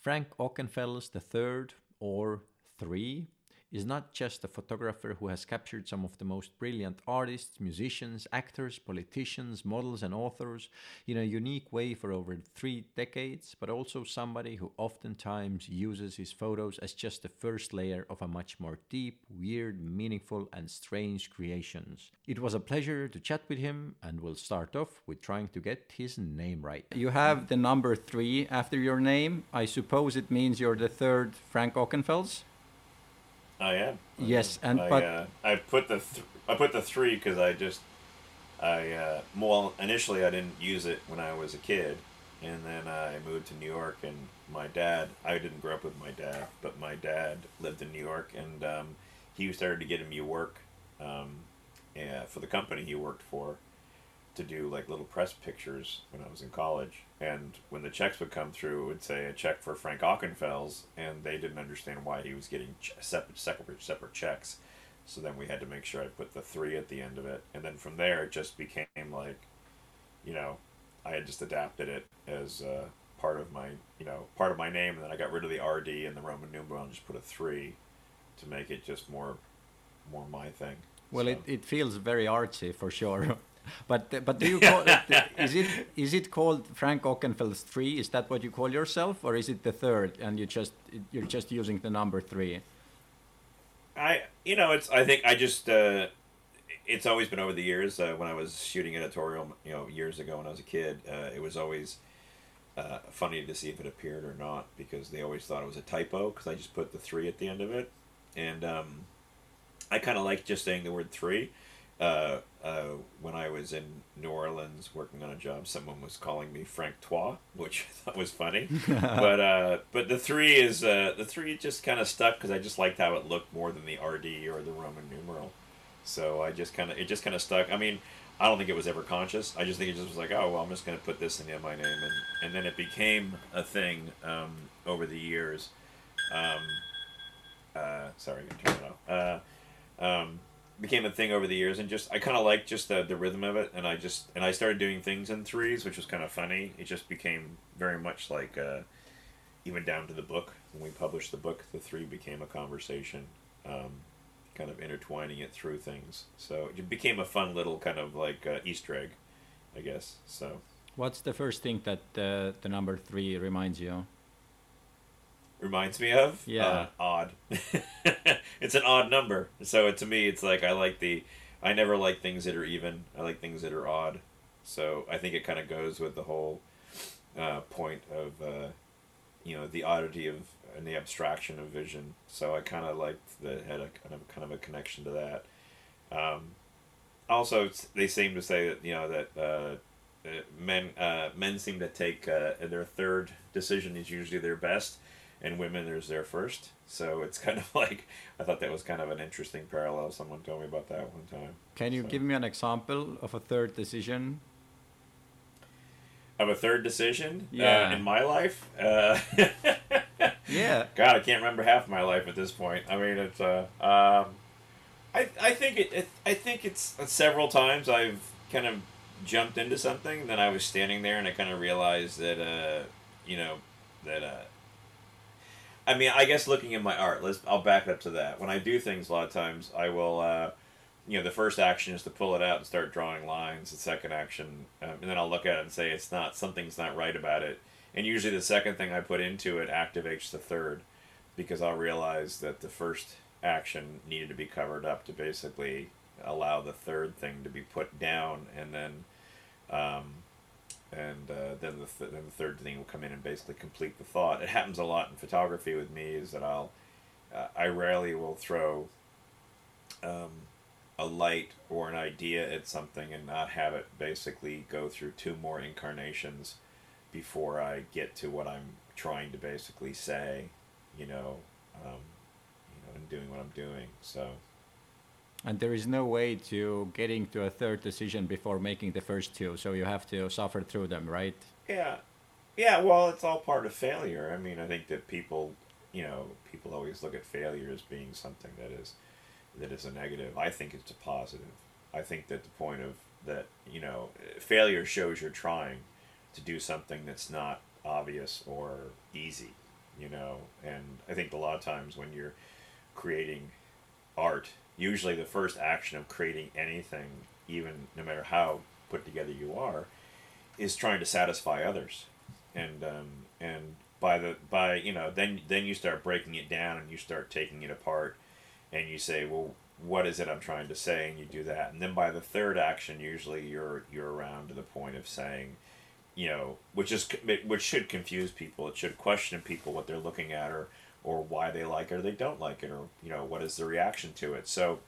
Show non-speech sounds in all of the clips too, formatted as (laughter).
Frank Ockenfels III, or 3, is not just a photographer who has captured some of the most brilliant artists, musicians, actors, politicians, models, and authors in a unique way for over three decades, but also somebody who oftentimes uses his photos as just the first layer of a much more deep, weird, meaningful, and strange creations. It was a pleasure to chat with him, and we'll start off with trying to get his name right. You have the number three after your name. I suppose it means you're the third Frank Ockenfels? I am. Yes, and I, but uh, I put the th- I put the three because I just I uh, well initially I didn't use it when I was a kid, and then I moved to New York, and my dad I didn't grow up with my dad, but my dad lived in New York, and um, he started to get me work um, yeah, for the company he worked for to do like little press pictures when I was in college. And when the checks would come through, it would say a check for Frank Ockenfels, and they didn't understand why he was getting separate, separate, separate checks. So then we had to make sure I put the three at the end of it, and then from there it just became like, you know, I had just adapted it as uh, part of my, you know, part of my name, and then I got rid of the RD and the Roman numeral and just put a three, to make it just more, more my thing. Well, So- it, it feels very artsy for sure. (laughs) But but do you (laughs) call it, is it is it called Frank Ockenfels three? Is that what you call yourself, or is it the third and you just you're just using the number three? I you know it's I think I just uh, it's always been over the years uh, when I was shooting editorial you know years ago when I was a kid uh, it was always uh, funny to see if it appeared or not because they always thought it was a typo because I just put the three at the end of it and um, I kind of like just saying the word three. Uh, uh, when I was in New Orleans working on a job, someone was calling me Frank Trois, which (laughs) I thought was funny. (laughs) but uh, but the three is uh, the three just kind of stuck because I just liked how it looked more than the RD or the Roman numeral. So I just kind of it just kind of stuck. I mean, I don't think it was ever conscious. I just think it just was like, oh well, I'm just gonna put this in my name, and and then it became a thing um, over the years. Um, uh, sorry, I can turn it off. Uh, um, became a thing over the years, and just I kind of liked just the, the rhythm of it, and I just and I started doing things in threes, which was kind of funny. It just became very much like uh, even down to the book when we published the book, the three became a conversation, um, kind of intertwining it through things. So it became a fun little kind of like uh, Easter egg, I guess. So What's the first thing that uh, the number three reminds you? Reminds me of? Yeah. uh, odd. (laughs) It's an odd number. So to me it's like i like the i never like things that are even. I like things that are odd. So i think it kind of goes with the whole uh, point of uh, you know the oddity of and the abstraction of vision. So i kind of liked that it had a kind of kind of a connection to that. Um, also it's- they seem to say that you know that uh, uh, men uh, men seem to take uh, their third decision is usually their best and women there's there first. So it's kind of (laughs) like I thought that was kind of an interesting parallel. Someone told me about that one time. Can you So- give me an example of a third decision? Of a third decision Yeah. uh, in my life. Uh, (laughs) Yeah. God, I can't remember half my life at this point. I mean, it's uh, um, I I think it, it I think it's uh, several times I've kind of jumped into something. Then I was standing there and I kind of realized that uh, you know that uh. I mean, I guess looking at my art, let's. I'll back up to that. When I do things, a lot of times I will. Uh, you know, the first action is to pull it out and start drawing lines. The second action, um, and then I'll look at it and say it's not something's not right about it. And usually the second thing I put into it activates the third, because I'll realize that the first action needed to be covered up to basically allow the third thing to be put down, and then, um, and uh, then the th- then the third thing will come in and basically complete the thought. It happens a lot in photography with me. Is that I'll uh, I rarely will throw um, a light or an idea at something and not have it basically go through two more incarnations before I get to what I'm trying to basically say, you know, um, you know, and doing what I'm doing. So And there is no way to getting to a third decision before making the first two, so you have to suffer through them, right? yeah, yeah. Well, it's all part of failure. I mean, I think that people, you know, people always look at failure as being something that is that is a negative. I think it's a positive. I think that the point of that, you know, failure shows you're trying to do something that's not obvious or easy. you know. And I think a lot of times when you're creating art, usually the first action of creating anything, even no matter how put together you are, is trying to satisfy others, and um, and by the by you know then then you start breaking it down and you start taking it apart, and you say well what is it I'm trying to say? And you do that. And then by the third action usually you're you're around to the point of saying you know which is which should confuse people. It should question people what they're looking at or or why they like it or they don't like it or you know what is the reaction to it so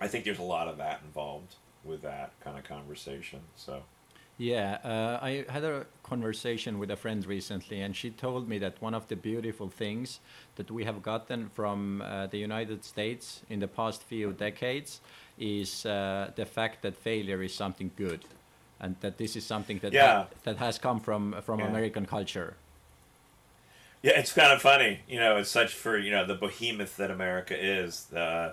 I think there's a lot of that involved with that kind of conversation so yeah, uh, I had a conversation with a friend recently, and she told me that one of the beautiful things that we have gotten from uh, the United States in the past few decades is uh, the fact that failure is something good, and that this is something that Yeah. ha- that has come from from Yeah. American culture. Yeah, it's kind of funny. You know, it's such for you know the behemoth that America is, uh,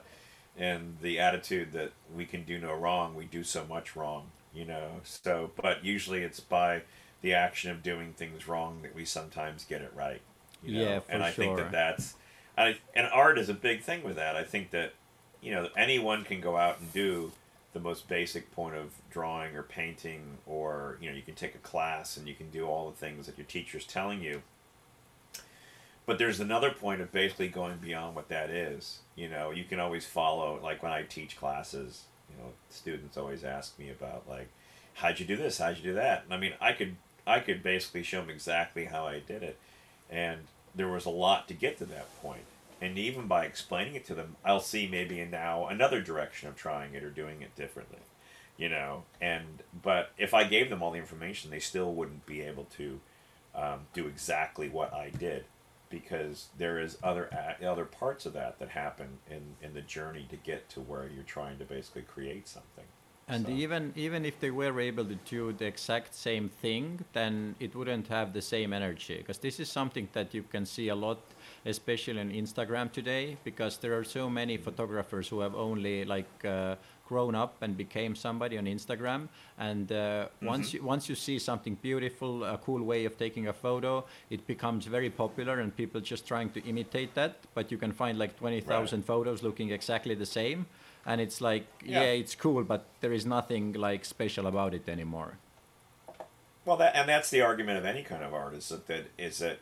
and the attitude that we can do no wrong. We do so much wrong. You know, so but usually it's by the action of doing things wrong that we sometimes get it right. You know? Yeah, for and I think that that's, I and art is a big thing with that. I think that, you know, anyone can go out and do the most basic point of drawing or painting, or you know, you can take a class and you can do all the things that your teacher's telling you but there's another point of basically going beyond what that is. You know, you can always follow, like when I teach classes, you know, students always ask me about like, how'd you do this? How'd you do that? And I mean, I could, I could basically show them exactly how I did it, and there was a lot to get to that point. And even by explaining it to them, I'll see maybe now another direction of trying it or doing it differently, you know. And but if I gave them all the information, they still wouldn't be able to um, do exactly what I did because there is other other parts of that that happen in in the journey to get to where you're trying to basically create something. And So- even even if they were able to do the exact same thing, then it wouldn't have the same energy. Because this is something that you can see a lot, especially on Instagram today, because there are so many photographers who have only like uh, grown up and became somebody on Instagram. And uh, once you once you see something beautiful, a cool way of taking a photo, it becomes very popular, and people just trying to imitate that. But you can find like twenty thousand photos looking exactly the same and it's like yeah. Yeah. it's cool but there is nothing like special about it anymore Well, that and that's the argument of any kind of art is that, that is that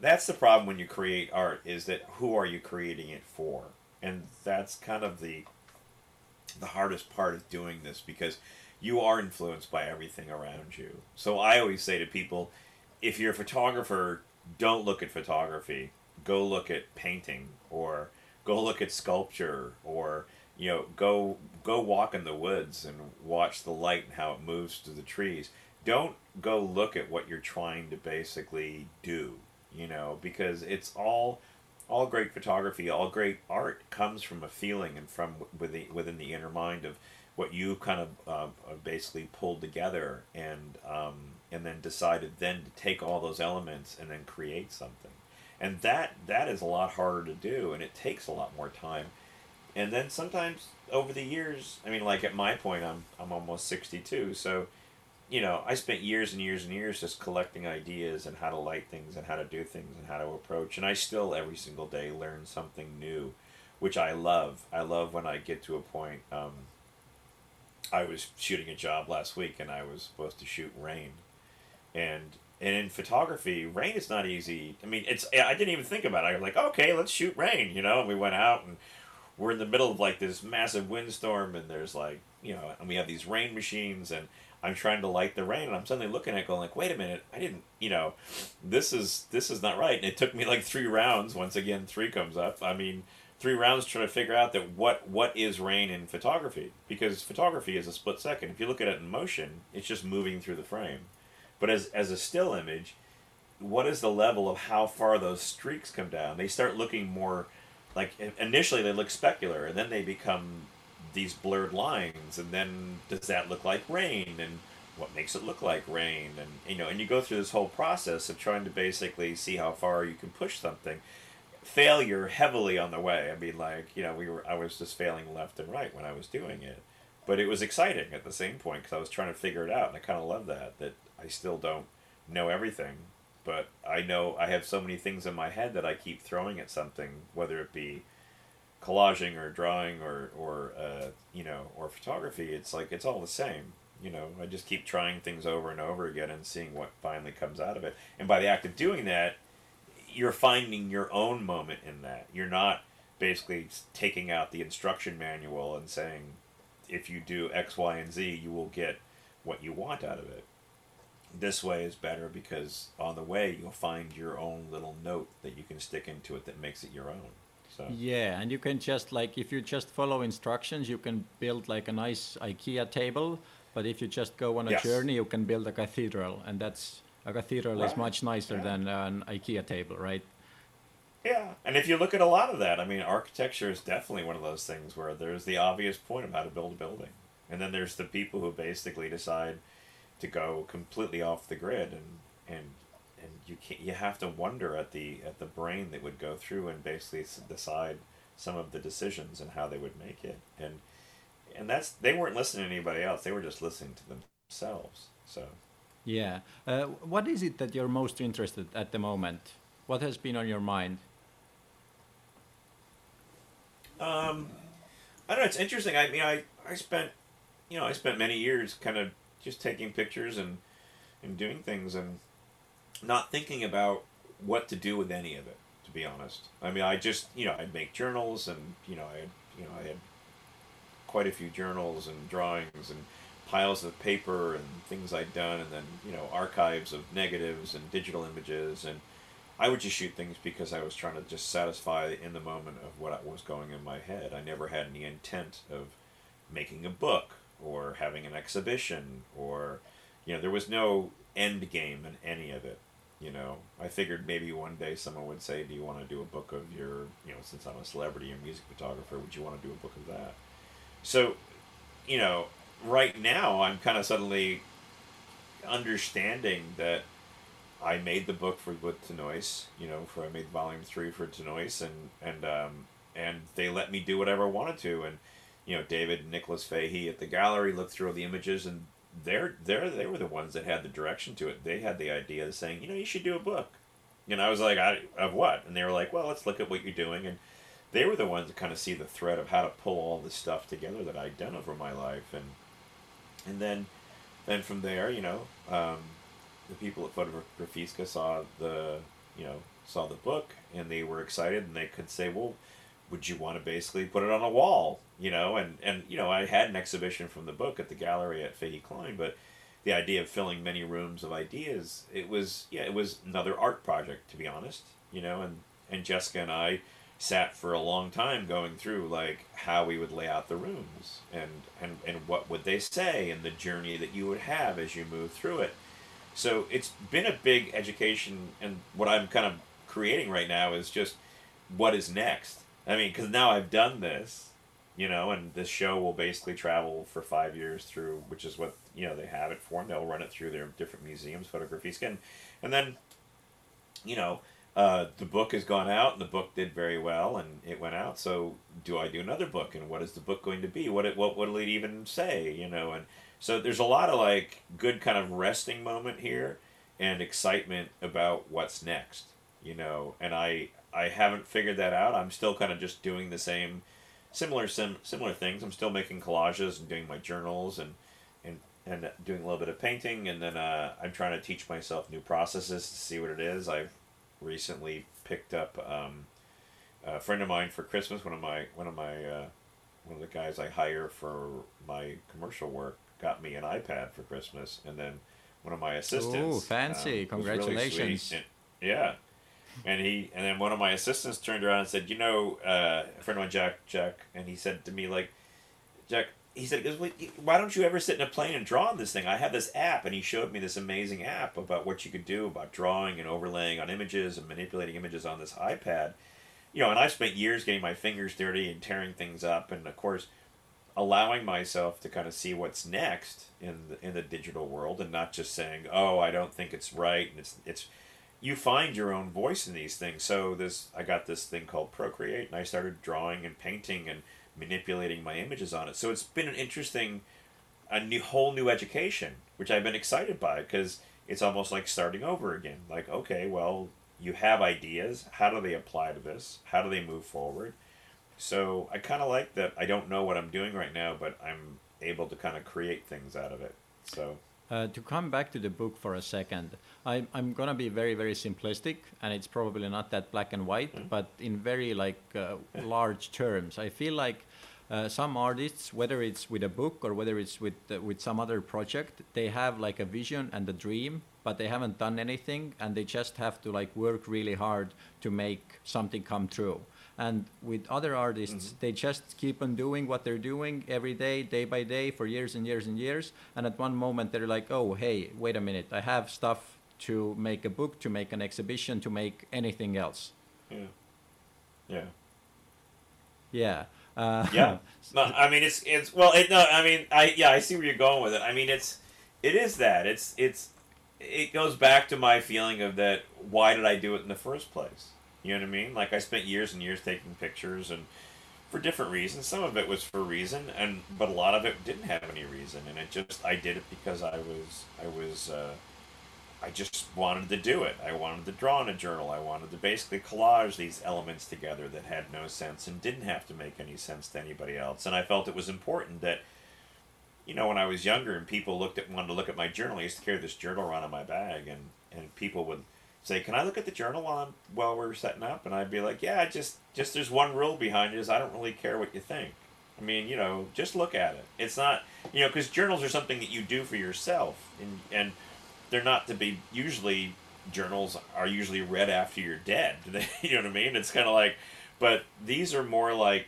that's the problem when you create art is that who are you creating it for, and that's kind of the the hardest part of doing this because you are influenced by everything around you. So I always say to people, if you're a photographer, don't look at photography. Go look at painting or go look at sculpture or you know go go walk in the woods and watch the light and how it moves through the trees. Don't go look at what you're trying to basically do, you know, because it's all all great photography, all great art comes from a feeling and from within within the inner mind of what you kind of uh, uh, basically pulled together and um, and then decided then to take all those elements and then create something, and that that is a lot harder to do and it takes a lot more time, and then sometimes over the years, I mean, like at my point, I'm I'm almost sixty two, so you know, I spent years and years and years just collecting ideas and how to light things and how to do things and how to approach. And I still every single day learn something new, which I love. I love when I get to a point. Um, I was shooting a job last week and I was supposed to shoot rain, and and in photography, rain is not easy. I mean, it's I didn't even think about it. I was like, okay, let's shoot rain, you know. And we went out and we're in the middle of like this massive windstorm and there's like you know and we have these rain machines and i'm trying to light the rain and i'm suddenly looking at it going like wait a minute i didn't you know this is this is not right. And it took me like three rounds. Once again three comes up. I mean three rounds trying to figure out that what what is rain in photography because photography is a split second. If you look at it in motion it's just moving through the frame. But as as a still image what is the level of how far those streaks come down? They start looking more like initially they look specular and then they become these blurred lines and then does that look like rain and what makes it look like rain and you know and you go through this whole process of trying to basically see how far you can push something. Failure heavily on the way. I mean like you know we were i was just failing left and right when i was doing it. But it was exciting at the same point because i was trying to figure it out and i kind of love that that i still don't know everything but I know I have so many things in my head that I keep throwing at something, whether it be collaging or drawing or or uh, you know or photography. It's like it's all the same. You know, I just keep trying things over and over again and seeing what finally comes out of it. And by the act of doing that, you're finding your own moment in that. You're not basically taking out the instruction manual and saying, if you do X, Y, and Z, you will get what you want out of it. This way is better because on the way you'll find your own little note that you can stick into it that makes it your own. So. Yeah, and you can just like if you just follow instructions, you can build like a nice IKEA table. But if you just go on a yes. journey, you can build a cathedral, and that's a cathedral right. is much nicer yeah. than an IKEA table, right? Yeah, and if you look at a lot of that, I mean, architecture is definitely one of those things where there's the obvious point of how to build a building, and then there's the people who basically decide to go completely off the grid, and and and you can you have to wonder at the at the brain that would go through and basically decide some of the decisions and how they would make it, and and that's they weren't listening to anybody else; they were just listening to themselves. So. Yeah. Uh, what is it that you're most interested at the moment? What has been on your mind? Um, I don't know. It's interesting. I mean, I, I spent, you know, I spent many years kind of just taking pictures and and doing things and not thinking about what to do with any of it. To be honest, I mean, I just you know I'd make journals and you know I had you know I had quite a few journals and drawings and piles of paper and things I'd done, and then you know archives of negatives and digital images, and I would just shoot things because I was trying to just satisfy in the moment of what was going in my head. I never had any intent of making a book or having an exhibition or you know there was no end game in any of it. You know, I figured maybe one day someone would say, "Do you want to do a book of your you know since I'm a celebrity and music photographer, would you want to do a book of that?" So, you know, right now I'm kind of suddenly understanding that I made the book for with teNeues, you know, for I made volume three for teNeues, and and um, and they let me do whatever I wanted to, and you know, David and Nicholas Fahey at the gallery looked through all the images, and they're they're they were the ones that had the direction to it. They had the idea of saying, you know, you should do a book, and I was like, I, of what? And they were like, well, let's look at what you're doing, and they were the ones to kind of see the thread of how to pull all this stuff together that I'd done over my life, and and then then from there, you know, um, the people at Fotografiska saw the you know saw the book and they were excited and they could say, well, would you want to basically put it on a wall, you know? And and you know, I had an exhibition from the book at the gallery at Fahey Klein, but the idea of filling many rooms of ideas, it was yeah, it was another art project to be honest, you know, and and Jessica and I sat for a long time going through like how we would lay out the rooms and, and, and what would they say and the journey that you would have as you move through it. So it's been a big education and what I'm kind of creating right now is just what is next. I mean, because now I've done this, you know, and this show will basically travel for five years through, which is what, you know, they have it for, and they'll run it through their different museums, photography and, and then, you know, uh, the book has gone out and the book did very well and it went out. So do i do another book? And what is the book going to be? What it, what will it even say you know? And so there's a lot of like good kind of resting moment here and excitement about what's next you know? And i i haven't figured that out i'm still kind of just doing the same similar sim, similar things i'm still making collages and doing my journals and and and doing a little bit of painting and then uh, i'm trying to teach myself new processes to see what it is i've recently picked up um, a friend of mine for Christmas. One of my one of my uh, one of the guys I hire for my commercial work got me an iPad for Christmas, and then one of my assistants. Oh, fancy! Um, Congratulations! Really yeah, and he and then one of my assistants turned around and said, "You know, uh, a friend of mine, Jack, Jack," and he said to me like, "Jack." He said, "Why don't you ever sit in a plane and draw on this thing? I have this app." And he showed me this amazing app about what you could do about drawing and overlaying on images and manipulating images on this iPad. You know, and I've spent years getting my fingers dirty and tearing things up, and of course, allowing myself to kind of see what's next in the, in the digital world, and not just saying, "Oh, I don't think it's right," and it's it's you find your own voice in these things. So this, I got this thing called Procreate, and I started drawing and painting and manipulating my images on it. So it's been an interesting, a new whole new education, which I've been excited by because it's almost like starting over again. Like, okay, well, you have ideas. How do they apply to this? How do they move forward? So I kind of like that. I don't know what I'm doing right now, but I'm able to kind of create things out of it. So. Uh, to come back to the book for a second, I, I'm gonna be very very simplistic, and it's probably not that black and white, mm-hmm. but in very like uh, large terms, I feel like uh, some artists, whether it's with a book or whether it's with uh, with some other project, they have like a vision and a dream, but they haven't done anything, and they just have to like work really hard to make something come true. And with other artists, mm-hmm. they just keep on doing what they're doing every day, day by day, for years and years and years. And at one moment, they're like, oh, hey, wait a minute, I have stuff to make a book, to make an exhibition, to make anything else. Yeah. Yeah. Yeah. Uh, yeah. (laughs) No, I mean it's it's well. It, no, I mean I yeah I see where you're going with it. I mean it's it is that it's it's it goes back to my feeling of that. Why did I do it in the first place? You know what I mean? Like I spent years and years taking pictures and for different reasons. Some of it was for reason, and but a lot of it didn't have any reason, and it just I did it because I was I was uh, I just wanted to do it. I wanted to draw in a journal. I wanted to basically collage these elements together that had no sense and didn't have to make any sense to anybody else. And I felt it was important that you know when I was younger and people looked at wanted to look at my journal. I used to carry this journal around in my bag, and and people would say, "Can I look at the journal while I'm while we're setting up?" And I'd be like, "Yeah, just just there's one rule behind it is I don't really care what you think. I mean, you know, just look at it. It's not, you know, because journals are something that you do for yourself, and and they're not to be usually journals are usually read after you're dead. (laughs) you know what I mean? It's kind of like, but these are more like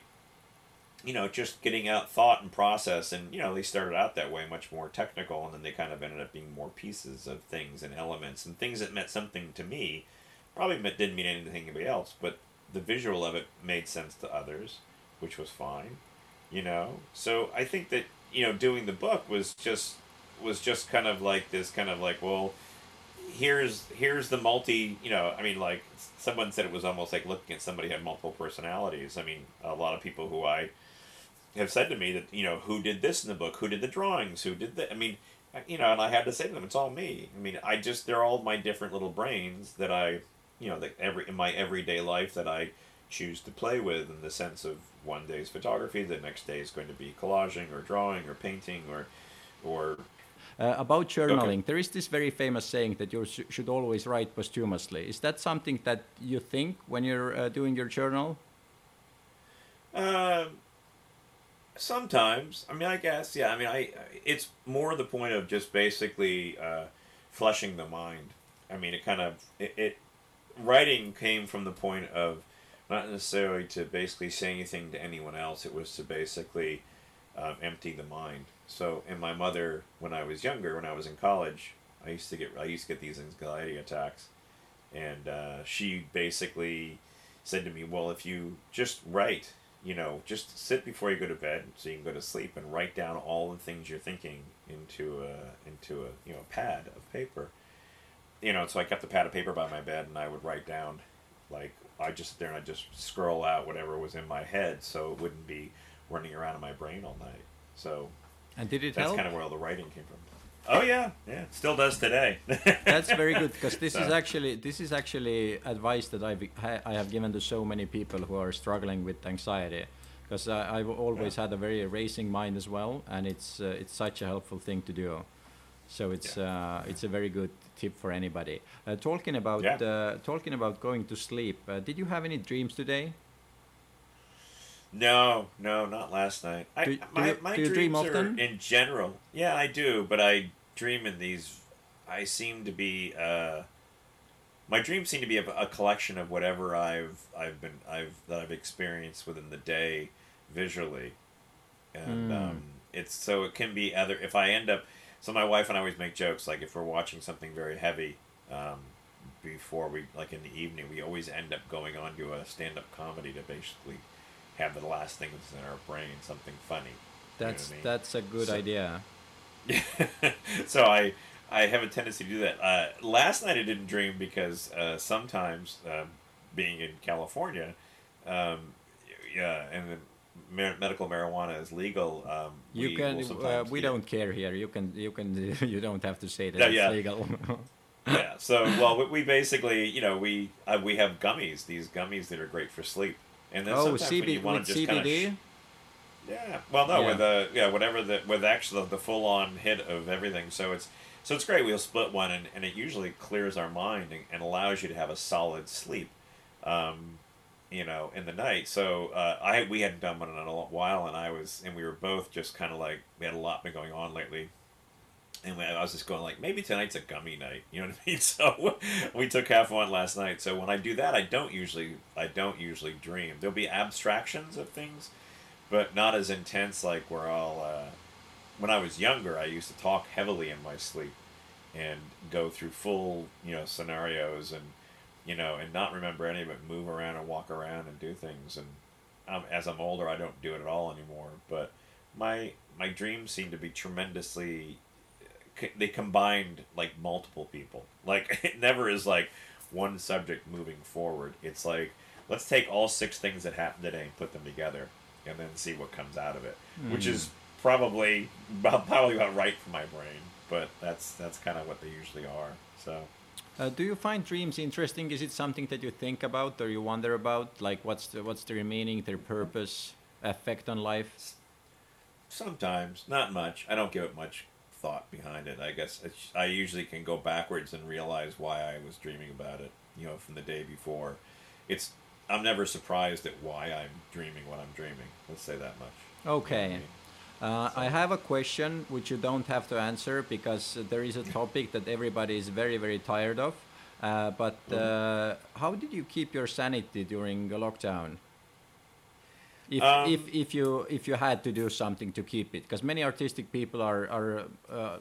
you know, just getting out thought and process. And, you know, they started out that way, much more technical, and then they kind of ended up being more pieces of things and elements and things that meant something to me. Probably didn't mean anything to anybody else, but the visual of it made sense to others, which was fine, you know? So I think that, you know, doing the book was just was just kind of like this kind of like well here's here's the multi you know i mean like someone said it was almost like looking at somebody had multiple personalities i mean a lot of people who i have said to me that you know who did this in the book, who did the drawings, who did that. I mean, uh, you know, and I had to say to them, it's all me. I mean, I just they're all my different little brains that I, you know, that every in my everyday life that I choose to play with in the sense of one day's photography, the next day is going to be collaging or drawing or painting or, or. Uh, about journaling, okay. there is this very famous saying that you sh- should always write posthumously. Is that something that you think when you're uh, doing your journal? Uh, Sometimes, I mean, I guess, yeah. I mean, I it's more the point of just basically uh, flushing the mind. I mean, it kind of it, it writing came from the point of not necessarily to basically say anything to anyone else. It was to basically um, empty the mind. So, and my mother, when I was younger, when I was in college, I used to get I used to get these anxiety attacks, and uh, she basically said to me, "Well, if you just write you know, just sit before you go to bed so you can go to sleep and write down all the things you're thinking into a into a you know pad of paper. You know, so I kept the pad of paper by my bed and I would write down like I just sit there and I just scroll out whatever was in my head so it wouldn't be running around in my brain all night. So And did it that's help? kind of where all the writing came from. Oh yeah, yeah, still does today. (laughs) That's very good because this so. is actually this is actually advice that I've I have given to so many people who are struggling with anxiety, because I've always yeah. had a very racing mind as well, and it's uh, it's such a helpful thing to do. So it's yeah. uh, it's a very good tip for anybody. Uh, talking about yeah. Uh, talking about going to sleep, uh, did you have any dreams today? No, no, not last night. I, do, my do, my do dreams are in general. Yeah, I do, but I dream in these. I seem to be. Uh, my dreams seem to be a, a, collection of whatever I've I've been I've that I've experienced within the day, visually, and mm. um, it's so it can be other. If I end up, so my wife and I always make jokes like if we're watching something very heavy. Um, before we like in the evening we always end up going on to a stand-up comedy to basically have the last thing that's in our brain something funny that's you know I mean? that's a good so, idea (laughs) so I I have a tendency to do that. Uh, last night I didn't dream because uh, sometimes uh, being in California, um, yeah, and medical marijuana is legal. Um, you can. Uh, we don't care here. You can. You can. (laughs) You don't have to say that it's yeah. legal. (laughs) yeah. So well, we, we basically, you know, we uh, we have gummies. These gummies that are great for sleep. And then oh, sometimes when CB, you want with to just kind CBD? of yeah. Well, no, Yeah. with the yeah, whatever the with actually the full on hit of everything. So it's so it's great. We'll split one, and, and it usually clears our mind and, and allows you to have a solid sleep. Um, you know, in the night. So uh, I we hadn't done one in a while, and I was and we were both just kind of like we had a lot been going on lately. And I was just going like maybe tonight's a gummy night, (laughs) you know what I mean? So we took half one last night. So when I do that, I don't usually I don't usually dream. There'll be abstractions of things, but not as intense like where I'll. Uh, when I was younger, I used to talk heavily in my sleep, and go through full you know scenarios and you know and not remember any of it. Move around and walk around and do things. And um, as I'm older, I don't do it at all anymore. But my my dreams seem to be tremendously they combined like multiple people. Like (laughs) it never is like one subject moving forward. It's like let's take all six things that happened today and put them together, and then see what comes out of it. Which is probably about, probably about right for my brain. But that's that's kind of what they usually are. So Uh, do you find dreams interesting? Is it something that you think about or you wonder about? Like, what's the, what's their meaning, their purpose, effect on life? sometimes not much. I don't give it much thought behind it. I guess I usually can go backwards and realize why I was dreaming about it. You know, from the day before. It's I'm never surprised at why I'm dreaming what I'm dreaming. Let's say that much. You know I Okay. mean? Uh, I have a question which you don't have to answer because there is a (laughs) topic that everybody is very, very tired of. Uh, but uh, how did you keep your sanity during the lockdown? If, Um, if, if you if you had to do something to keep it, because many artistic people are are uh,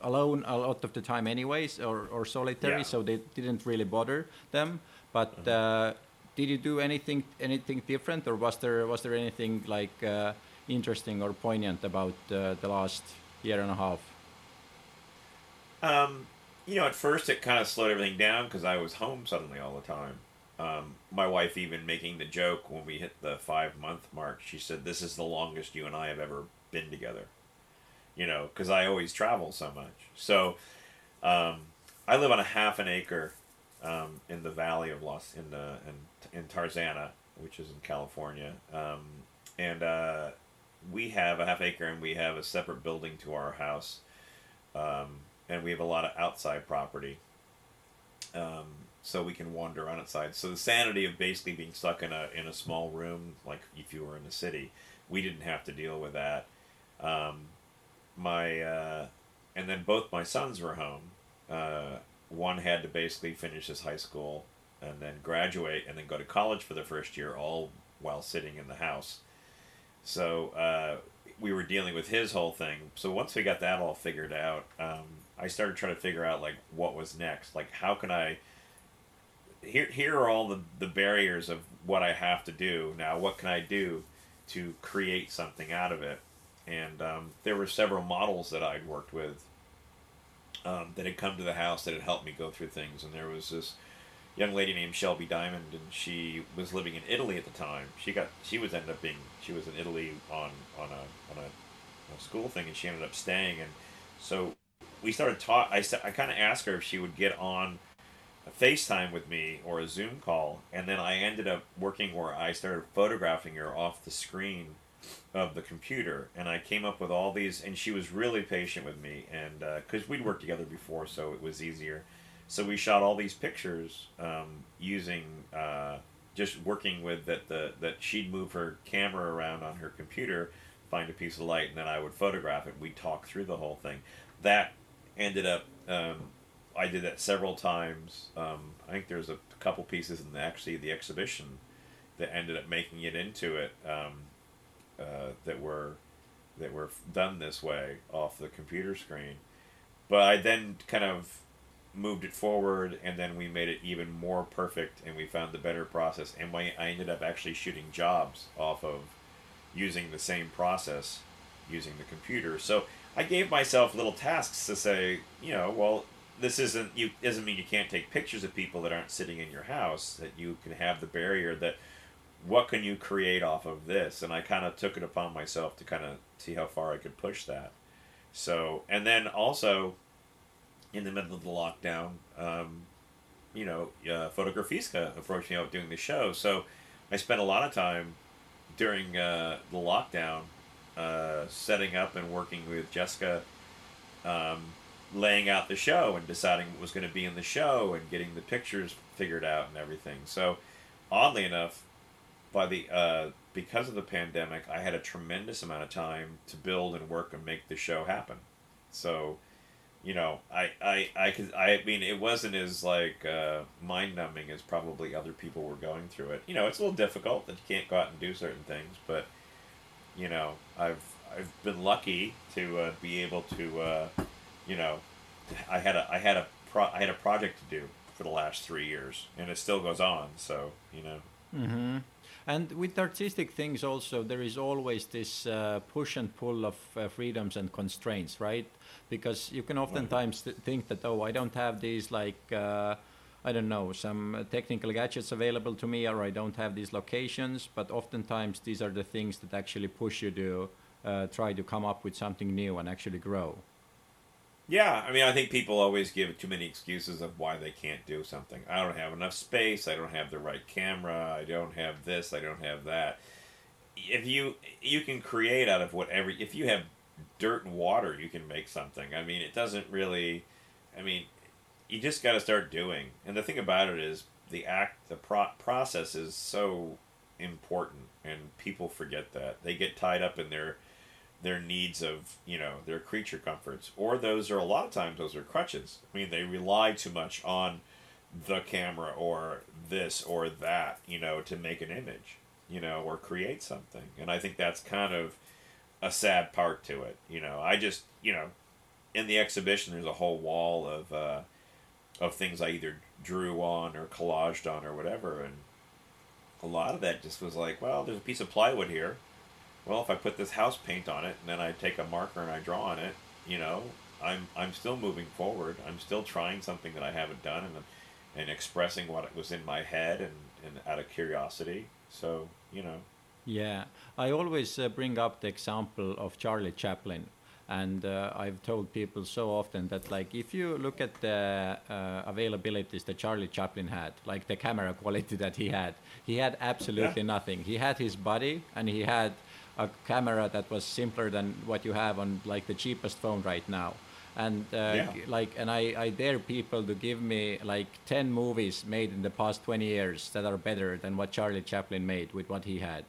alone a lot of the time anyways, or, or solitary, Yeah. so they didn't really bother them. But uh, did you do anything anything different, or was there was there anything like uh, interesting or poignant about uh, the last year and a half? Um, you know, at first it kind of slowed everything down because I was home suddenly all the time. Um, my wife even making the joke when we hit the five month mark. She said, "This is the longest you and I have ever been together." You know, because I always travel so much. So, um, I live on a half an acre um, in the valley of Los in the in, in Tarzana, which is in California, um, and uh, we have a half acre, and we have a separate building to our house um, and we have a lot of outside property, um, so we can wander around outside. So the sanity of basically being stuck in a in a small room, like if you were in the city, we didn't have to deal with that. Um, my uh, and then both my sons were home. Uh, one had to basically finish his high school and then graduate and then go to college for the first year, all while sitting in the house. So uh, we were dealing with his whole thing. So once we got that all figured out, um, I started trying to figure out like what was next. Like how can I? Here, here are all the the barriers of what I have to do now. What can I do to create something out of it? And um, there were several models that I'd worked with um, that had come to the house that had helped me go through things. And there was this young lady named Shelby Diamond, and she was living in Italy at the time. She got she was ended up being she was in Italy on on a on a, a school thing, and she ended up staying. And so we started talk. I I kind of asked her if she would get on a FaceTime with me or a Zoom call, and then I ended up working where I started photographing her off the screen of the computer, and I came up with all these. And she was really patient with me, and because we'd worked together before, so it was easier. So we shot all these pictures um, using uh, just working with that the that she'd move her camera around on her computer, find a piece of light, and then I would photograph it. We'd talk through the whole thing. That ended up. Um, I did that several times. Um, I think there's a couple pieces in the, actually the exhibition that ended up making it into it um, uh, that were that were done this way off the computer screen. But I then kind of moved it forward, and then we made it even more perfect, and we found the better process. And I ended up actually shooting jobs off of using the same process using the computer. So I gave myself little tasks to say, you know, well, this isn't you doesn't mean you can't take pictures of people that aren't sitting in your house. That you can have the barrier that what can you create off of this? And I kind of took it upon myself to kind of see how far I could push that. So and then also in the middle of the lockdown, um, you know, uh, Fotografiska approached me about doing the show. So I spent a lot of time during uh, the lockdown uh, setting up and working with Jessica, um, laying out the show and deciding what was going to be in the show and getting the pictures figured out and everything. So, oddly enough, by the uh, because of the pandemic, I had a tremendous amount of time to build and work and make the show happen. So, you know, I I I could I mean it wasn't as like uh, mind numbing as probably other people were going through it. You know, it's a little difficult that you can't go out and do certain things, but you know, I've I've been lucky to uh, be able to, uh, you know, I had a I had a pro- I had a project to do for the last three years, and it still goes on. So you know. Mm-hmm. And with artistic things, also there is always this uh, push and pull of uh, freedoms and constraints, right? Because you can oftentimes th- think that oh, I don't have these like. Uh, I don't know, some technical gadgets available to me, or I don't have these locations. But oftentimes, these are the things that actually push you to uh, try to come up with something new and actually grow. Yeah, I mean, I think people always give too many excuses of why they can't do something. I don't have enough space. I don't have the right camera. I don't have this. I don't have that. If you you can create out of whatever. If you have dirt and water, you can make something. I mean, it doesn't really. I mean, you just got to start doing. And the thing about it is, the act, the pro- process is so important, and people forget that. They get tied up in their their needs of you know their creature comforts or those are a lot of times those are crutches i mean they rely too much on the camera or this or that you know to make an image you know or create something and i think that's kind of a sad part to it you know i just you know in the exhibition there's a whole wall of uh, of things i either drew on or collaged on or whatever and a lot of that just was like well there's a piece of plywood here well, if I put this house paint on it and then I take a marker and I draw on it, you know, I'm I'm still moving forward. I'm still trying something that I haven't done and and expressing what was in my head and, and out of curiosity. So, you know. Yeah, I always uh, bring up the example of Charlie Chaplin. And uh, I've told people so often that, like, if you look at the uh, availabilities that Charlie Chaplin had, like the camera (laughs) quality that he had, he had absolutely Yeah. nothing. He had his body and he had a camera that was simpler than what you have on like the cheapest phone right now and uh, Yeah. like and I, I dare people to give me like 10 movies made in the past 20 years that are better than what charlie chaplin made with what he had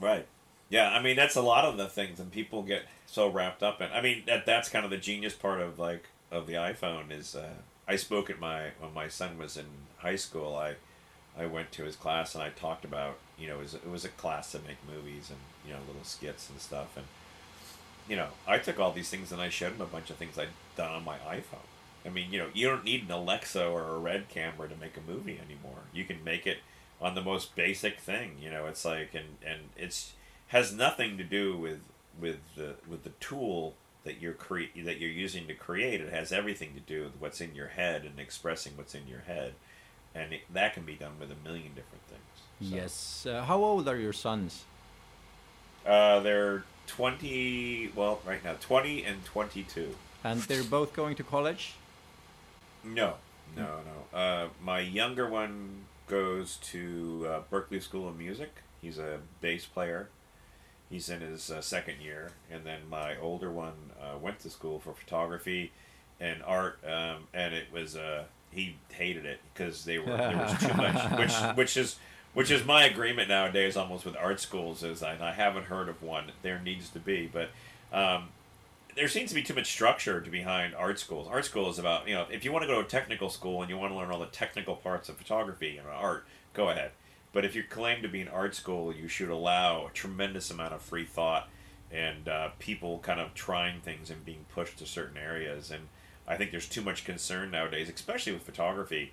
Right. Yeah, I mean that's a lot of the things, and people get so wrapped up in. I mean that that's kind of the genius part of like of the iPhone is. Uh, I spoke at my when my son was in high school. I I went to his class and I talked about you know it was, it was a class to make movies and you know little skits and stuff and you know I took all these things and I showed him a bunch of things I'd done on my iPhone. I mean you know you don't need an Alexa or a Red camera to make a movie anymore. You can make it on the most basic thing. You know it's like and and it's has nothing to do with with the with the tool that you're cre- that you're using to create. It has everything to do with what's in your head and expressing what's in your head, and it, that can be done with a million different things. So, yes uh, how old are your sons uh, they're twenty. Well, right now, twenty and twenty-two. and they're both going to college No, no, no. Uh, my younger one goes to uh, Berklee School of Music. He's a bass player. He's in his uh, second year, and then my older one uh, went to school for photography and art, um, and it was uh, he hated it because they were there was too much, (laughs) which which is which is my agreement nowadays almost with art schools is and I haven't heard of one. There needs to be, but um, there seems to be too much structure to behind art schools. Art school is about you know if you want to go to a technical school and you want to learn all the technical parts of photography and art, go ahead. But if you claim to be an art school, you should allow a tremendous amount of free thought and uh, people kind of trying things and being pushed to certain areas. And I think there's too much concern nowadays, especially with photography,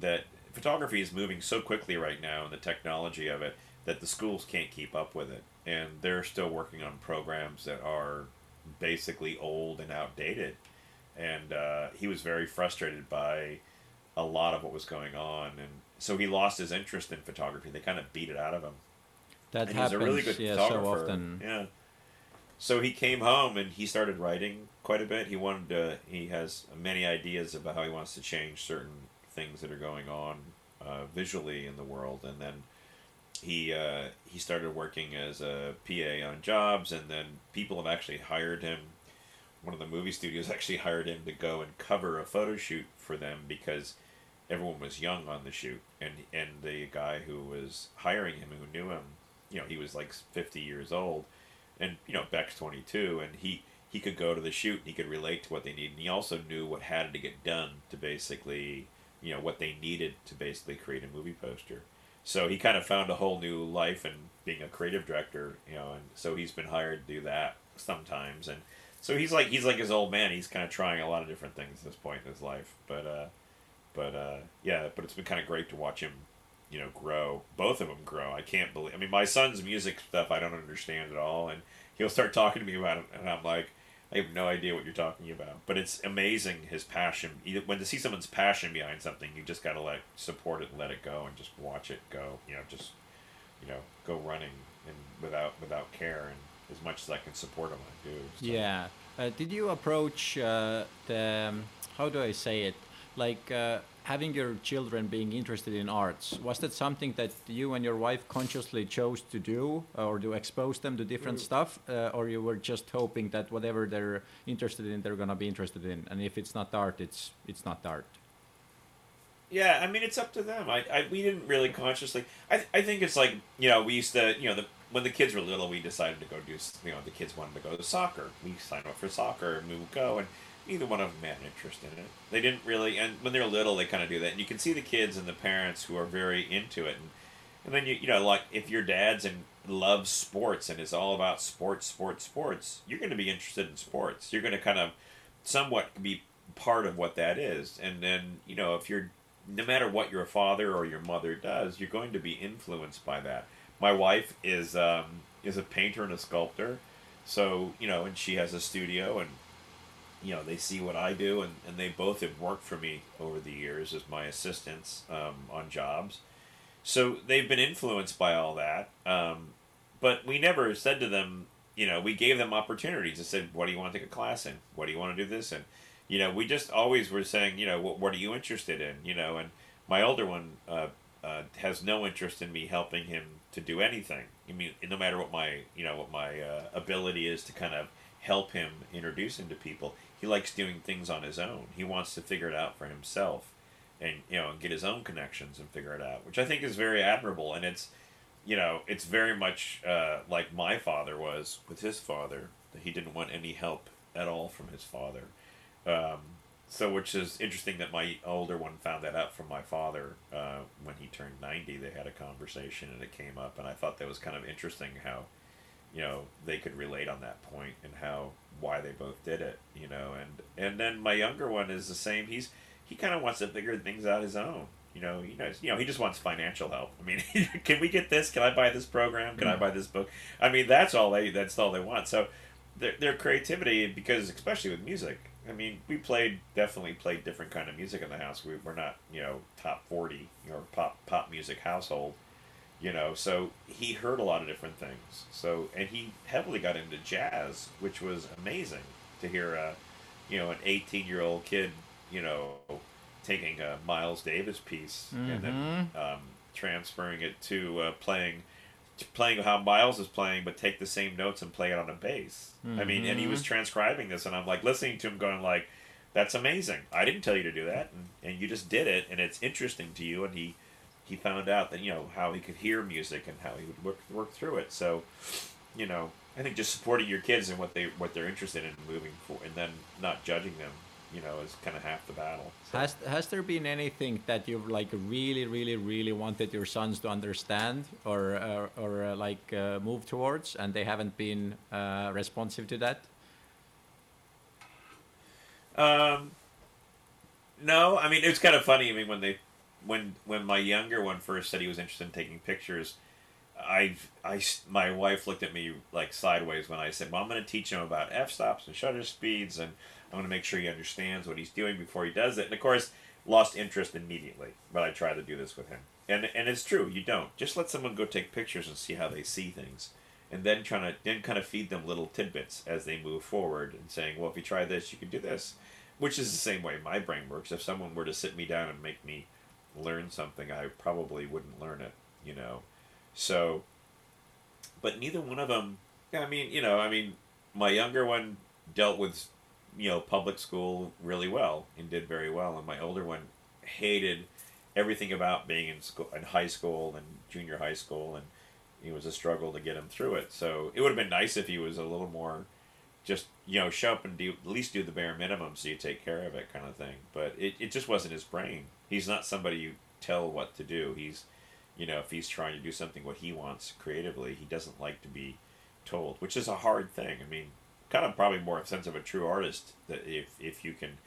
that photography is moving so quickly right now and the technology of it that the schools can't keep up with it. And they're still working on programs that are basically old and outdated. And uh, he was very frustrated by a lot of what was going on. And so he lost his interest in photography. They kind of beat it out of him. that and happens a really good yeah photographer. so often Yeah. So he came home and he started writing quite a bit. He wanted to. He has many ideas about how he wants to change certain things that are going on uh, visually in the world, and then he uh, he started working as a PA on jobs, and then people have actually hired him. One of the movie studios (laughs) actually hired him to go and cover a photo shoot for them because everyone was young on the shoot, and and the guy who was hiring him, who knew him, you know, he was like fifty years old, and you know Beck's twenty two, and he he could go to the shoot and he could relate to what they needed, and he also knew what had to get done to basically, you know, what they needed to basically create a movie poster. So he kind of found a whole new life and being a creative director, you know, and so he's been hired to do that sometimes, and so he's like he's like his old man. He's kind of trying a lot of different things at this point in his life, but uh, but uh, yeah, but it's been kind of great to watch him, you know, grow. Both of them grow. I can't believe. I mean, my son's music stuff I don't understand at all, and he'll start talking to me about it, and I'm like, I have no idea what you're talking about. But it's amazing his passion. When to see someone's passion behind something, you just gotta let support it and let it go, and just watch it go. You know, just you know, go running and without without care, and as much as I can support him, I do. So. Yeah. Uh, did you approach uh, the? Um, how do I say it? Like uh, having your children being interested in arts was that something that you and your wife consciously chose to do or to expose them to different mm. stuff uh, or you were just hoping that whatever they're interested in they're going to be interested in? And if it's not art it's it's not art. Yeah i mean it's up to them. I, I we didn't really consciously I, I think it's like you know we used to you know the when the kids were little we decided to go do you know the kids wanted to go to soccer. We signed up for soccer and we would go and neither one of them had an interest in it. They didn't really, and when they're little, they kind of do that. And you can see the kids and the parents who are very into it. And, and then you, you know, like if your dad's and loves sports and is all about sports, sports, sports, you're going to be interested in sports. You're going to kind of somewhat be part of what that is. And then, you know, if you're, no matter what your father or your mother does, you're going to be influenced by that. My wife is um, is a painter and a sculptor, so you know, and she has a studio and you know they see what I do, and, and they both have worked for me over the years as my assistants um, on jobs. So they've been influenced by all that. Um, but we never said to them, you know, we gave them opportunities. I said, what do you want to take a class in? What do you want to do this in? You know, we just always were saying, you know, what, what are you interested in? You know, and my older one uh, uh, has no interest in me helping him to do anything. I mean, no matter what my, you know, what my uh, ability is to kind of help him introduce him to people he likes doing things on his own. He wants to figure it out for himself, and you know, get his own connections and figure it out, which I think is very admirable. And it's, you know, it's very much uh, like my father was with his father. That he didn't want any help at all from his father. Um, so, which is interesting that my older one found that out from my father uh, when he turned ninety. They had a conversation and it came up, and I thought that was kind of interesting how, you know, they could relate on that point and how why they both did it, you know. And and then my younger one is the same. He's he kind of wants to figure things out his own. You know, he knows you know, he just wants financial help. I mean, (laughs) can we get this? Can I buy this program? Can I mm. buy this book? I mean, that's all they that's all they want. So their their creativity, because especially with music, I mean, we played definitely played different kind of music in the house. We, we're not you know top forty or pop pop music household you know so he heard a lot of different things so and he heavily got into jazz which was amazing to hear a you know an 18 year old kid you know taking a miles davis piece mm-hmm. and then mm-hmm. um, transferring it to uh, playing playing how miles is playing but take the same notes and play it on a bass mm-hmm. i mean and he was mm-hmm. transcribing this and i'm like listening to him going like that's amazing i didn't tell you to do that and, and you just did it and it's interesting to you and he he found out that you know how he could hear music and how he would work work through it. So, you know, I think just supporting your kids and what they what they're interested in moving for, and then not judging them, you know, is kind of half the battle. So. Has has there been anything that you've like really, really, really wanted your sons to understand or uh, or uh, like uh, move towards, and they haven't been uh, responsive to that? Um, no, I mean it's kind of funny. I mean when they when when my younger one first said he was interested in taking pictures, I I my wife looked at me like sideways when I said, "Well, I'm going to teach him about f stops and shutter speeds, and I'm going to make sure he understands what he's doing before he does it." And of course, lost interest immediately. But I try to do this with him, and and it's true. You don't just let someone go take pictures and see how they see things, and then trying to then kind of feed them little tidbits as they move forward and saying, well, if you try this, you can do this, which is the same way my brain works. If someone were to sit me down and make me learn something, I probably wouldn't learn it, you know. So, but neither one of them. I mean, you know, I mean, my younger one dealt with, you know, public school really well and did very well, and my older one hated everything about being in school, in high school and junior high school, and it was a struggle to get him through it. So it would have been nice if he was a little more, just you know, show up and do at least do the bare minimum so you take care of it, kind of thing. But it, it just wasn't his brain. He's not somebody you tell what to do. He's, you know, if he's trying to do something what he wants creatively, he doesn't like to be told, which is a hard thing. I mean, kind of probably more a sense of a true artist that if if you can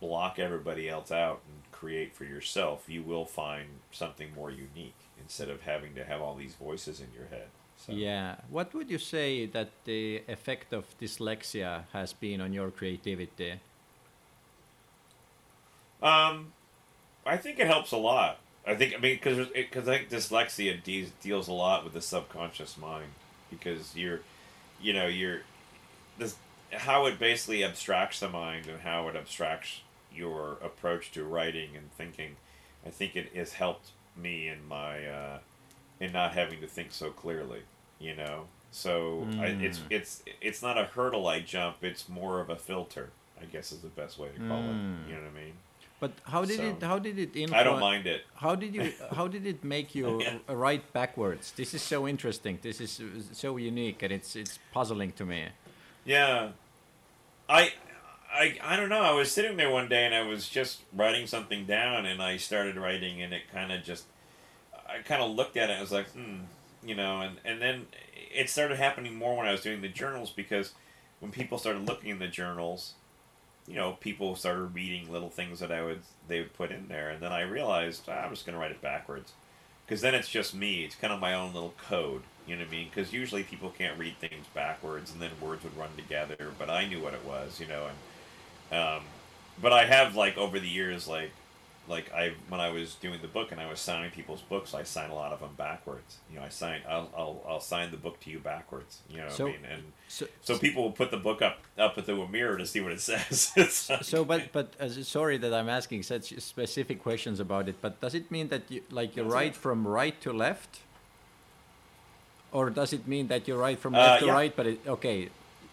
block everybody else out and create for yourself, you will find something more unique instead of having to have all these voices in your head. So. Yeah. What would you say that the effect of dyslexia has been on your creativity? Um, I think it helps a lot. I think I mean because because I think dyslexia de- deals a lot with the subconscious mind because you're, you know, you're this how it basically abstracts the mind and how it abstracts your approach to writing and thinking. I think it has helped me in my uh, in not having to think so clearly. You know, so mm. I, it's hmm. it's it's not a hurdle I jump. It's more of a filter. I guess is the best way to call mm. it. Hmm. You know what I mean? But how did so, it? How did it influence? I don't mind it. How did you? (laughs) How did it make you yeah. write backwards? This is so interesting. This is so unique, and it's it's puzzling to me. Yeah, I, I, I don't know. I was sitting there one day and I was just writing something down, and I started writing, and it kind of just, I kind of looked at it. and I was like, hmm, you know, and and then it started happening more when I was doing the journals because when people started looking in the journals you know, people started reading little things that I would they would put in there, and then I realized ah, I'm just going to write it backwards, because then it's just me. It's kind of my own little code. You know what I mean? Because usually people can't read things backwards, and then words would run together. But I knew what it was, you know, and um, but I have like over the years like like I when I was doing the book and I was signing people's books, I sign a lot of them backwards. You know, I sign I'll I'll, I'll sign the book to you backwards. You know, so, I mean, and so, so people will put the book up up at the mirror to see what it (laughs) says. so, but but uh, sorry that I'm asking such specific questions about it. But does it mean that you like you write from right to left, or does it mean that you write from uh, left uh, to yeah. right? But it, okay,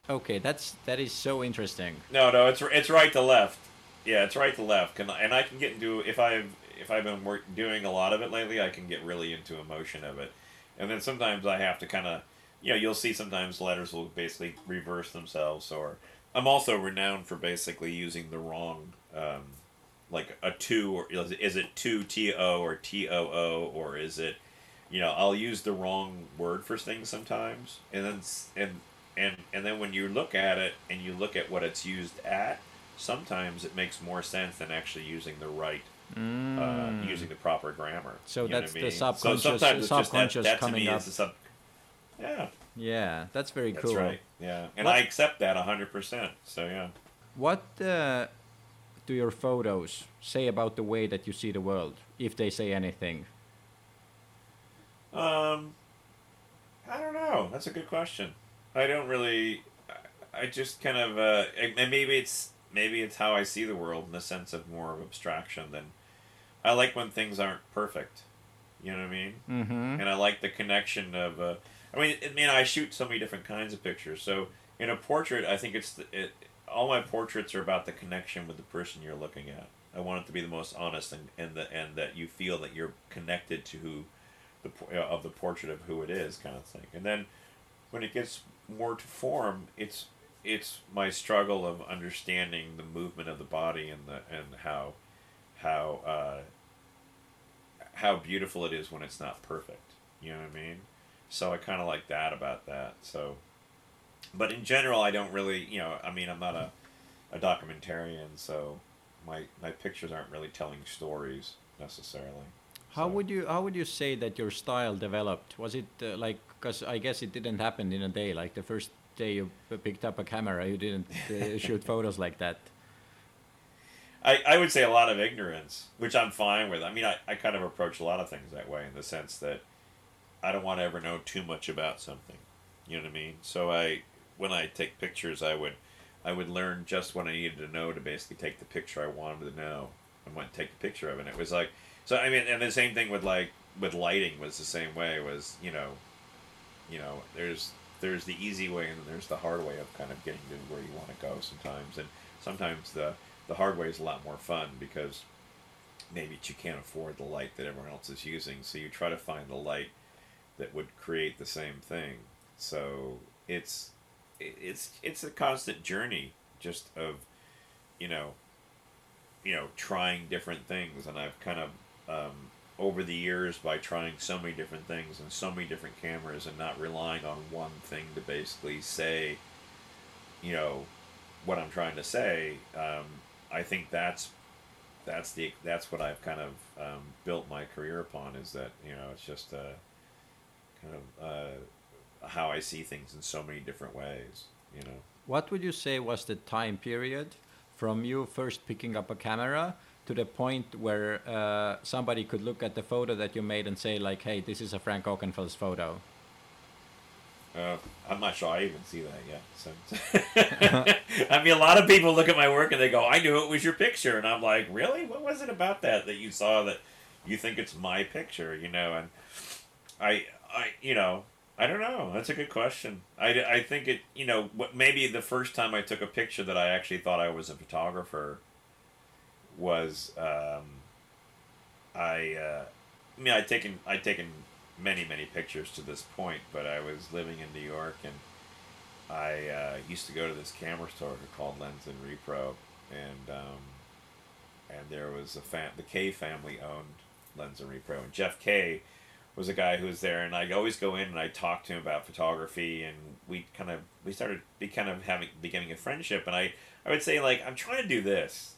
okay, that's that is so interesting. No, no, it's it's right to left. Yeah, it's right to left. Can and I can get into if I've if I've been work, doing a lot of it lately, I can get really into emotion of it, and then sometimes I have to kind of, you know, you'll see sometimes letters will basically reverse themselves, or I'm also renowned for basically using the wrong, um, like a two or is it two T O or T O O or is it, you know, I'll use the wrong word for things sometimes, and then and and and then when you look at it and you look at what it's used at sometimes it makes more sense than actually using the right mm. uh, using the proper grammar. So that's the subconscious. So sometimes subconscious that, that coming up. Sub- yeah. Yeah, that's very cool. that's cool. right. Yeah, and what? I accept that hundred percent. So yeah. What uh, do your photos say about the way that you see the world, if they say anything? Um, I don't know. That's a good question. I don't really. I just kind of, uh, and maybe it's maybe it's how I see the world in the sense of more of abstraction than I like when things aren't perfect. You know what I mean? Mm-hmm. And I like the connection of. Uh, I mean, I mean, I shoot so many different kinds of pictures. So in a portrait, I think it's the, it. All my portraits are about the connection with the person you're looking at. I want it to be the most honest and and the and that you feel that you're connected to who, the of the portrait of who it is, kind of thing. And then when it gets more to form, it's it's my struggle of understanding the movement of the body and the and how how uh, how beautiful it is when it's not perfect. You know what I mean? So I kind of like that about that. So, but in general, I don't really. You know, I mean, I'm not a a documentarian, so my my pictures aren't really telling stories necessarily. How so. would you how would you say that your style developed? Was it uh, like because I guess it didn't happen in a day. Like the first day you picked up a camera, you didn't uh, (laughs) shoot photos like that? I, I would say a lot of ignorance, which I'm fine with. I mean, I, I kind of approach a lot of things that way in the sense that I don't want to ever know too much about something. You know what I mean? So I, when I take pictures, I would, I would learn just what I needed to know to basically take the picture I wanted to know, and went and take the picture of it. And it was like, so I mean, and the same thing with like with lighting was the same way. Was you know, you know, there's there's the easy way and there's the hard way of kind of getting to where you want to go sometimes, and sometimes the the hard way is a lot more fun because maybe you can't afford the light that everyone else is using, so you try to find the light that would create the same thing. So it's it's it's a constant journey just of you know you know trying different things. And I've kind of um, over the years by trying so many different things and so many different cameras and not relying on one thing to basically say you know what I'm trying to say um, I think that's that's the that's what I've kind of um, built my career upon is that you know it's just uh, kind of uh, how I see things in so many different ways. You know. What would you say was the time period from you first picking up a camera to the point where uh, somebody could look at the photo that you made and say like, "Hey, this is a Frank Ockenfels photo"? Uh, I'm not sure I even see that yet. So, (laughs) (laughs) I mean, a lot of people look at my work and they go, "I knew it was your picture," and I'm like, "Really? What was it about that that you saw that you think it's my picture?" You know, and I I you know I don't know. That's a good question. I, I think it you know what maybe the first time I took a picture that I actually thought I was a photographer was um, I uh, I mean I'd taken I'd taken many many pictures to this point, but I was living in New York and I uh, used to go to this camera store called Lens and Repro and um, and there was a fam- the K family owned Lens and Repro and Jeff K was a guy who was there, and I'd always go in and I talk to him about photography, and we kind of we started be kind of having beginning a friendship, and I I would say like I'm trying to do this.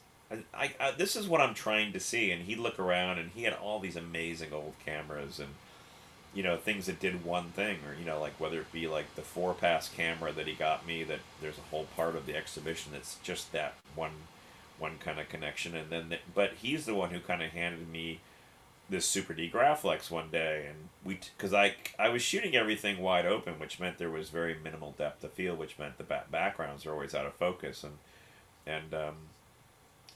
I, I, this is what I'm trying to see, and he'd look around, and he had all these amazing old cameras, and you know things that did one thing, or you know like whether it be like the four pass camera that he got me, that there's a whole part of the exhibition that's just that one one kind of connection, and then the, but he's the one who kind of handed me this Super D Graflex one day, and we because I I was shooting everything wide open, which meant there was very minimal depth of field, which meant the back backgrounds are always out of focus, and and um,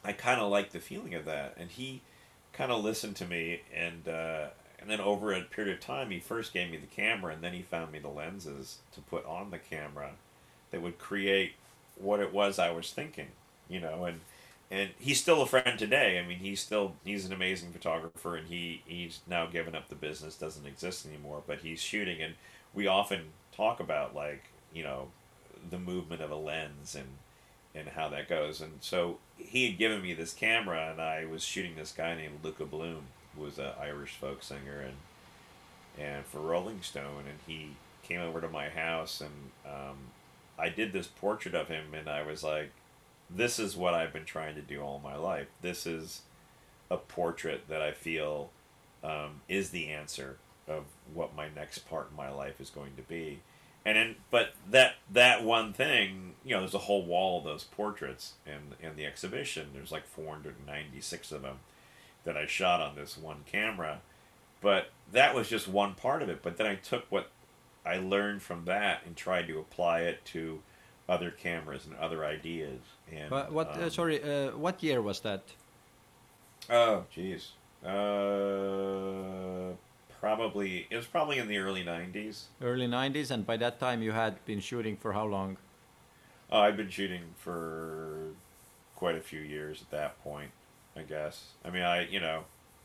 I kind of liked the feeling of that, and he kind of listened to me, and uh, and then over a period of time, he first gave me the camera, and then he found me the lenses to put on the camera that would create what it was I was thinking, you know, and and he's still a friend today. I mean, he's still he's an amazing photographer, and he he's now given up the business, doesn't exist anymore. But he's shooting, and we often talk about like you know the movement of a lens and and how that goes. And so he had given me this camera, and I was shooting this guy named Luka Bloom, who was an Irish folk singer, and and for Rolling Stone, and he came over to my house, and um, I did this portrait of him, and I was like this is what I've been trying to do all my life. This is a portrait that I feel um, is the answer of what my next part in my life is going to be. And then, but that that one thing, you know, there's a whole wall of those portraits in in the exhibition. There's like 496 of them that I shot on this one camera. But that was just one part of it. But then I took what I learned from that and tried to apply it to other cameras and other ideas. And But what? uh, um, sorry, uh, what year was that? Oh, jeez. Uh, probably it was probably in the early '90s. Early '90s, and by that time you had been shooting for how long? Uh, oh, I've been shooting for quite a few years at that point. I guess. I mean, I you know,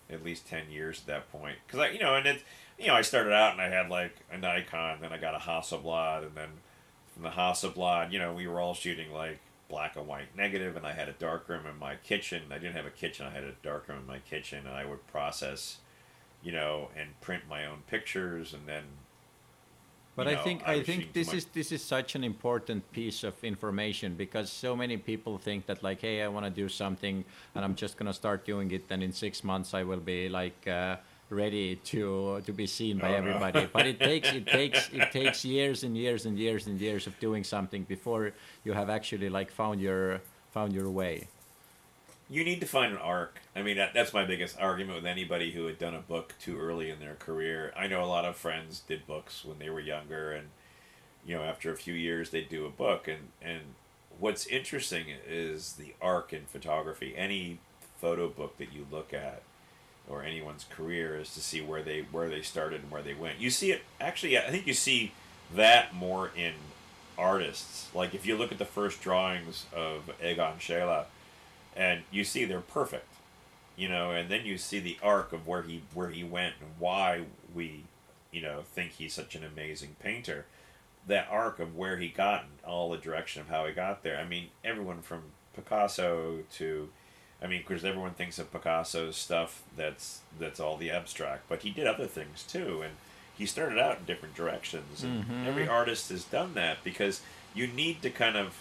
at least ten years at that point. Because I you know, and it you know, I started out and I had like a Nikon, then I got a Hasselblad, and then from the Hasselblad, you know, we were all shooting like black and white negative, and I had a darkroom in my kitchen. I didn't have a kitchen; I had a darkroom in my kitchen, and I would process, you know, and print my own pictures, and then. But you I think I I think this is this is such an important piece of information because so many people think that like, hey, I want to do something and I'm just gonna start doing it, and in six months I will be like. Uh, ready to to be seen by Oh, no. everybody but it takes it takes it takes years and years and years and years of doing something before you have actually like found your found your way you need to find an arc. I mean, that, that's my biggest argument with anybody who had done a book too early in their career. I know a lot of friends did books when they were younger, and you know, after a few years, they'd do a book. And, and what's interesting is the arc in photography. Any photo book that you look at, or anyone's career, is to see where they where they started and where they went. You see it actually. I think you see that more in artists. Like if you look at the first drawings of Egon Schiele, and you see they're perfect, you know, and then you see the arc of where he where he went and why we, you know, think he's such an amazing painter. That arc of where he got and all the direction of how he got there. I mean, everyone from Picasso to I mean, because everyone thinks of Picasso's stuff that's that's all the abstract, but he did other things too, and he started out in different directions. And Mhm. every artist has done that because you need to kind of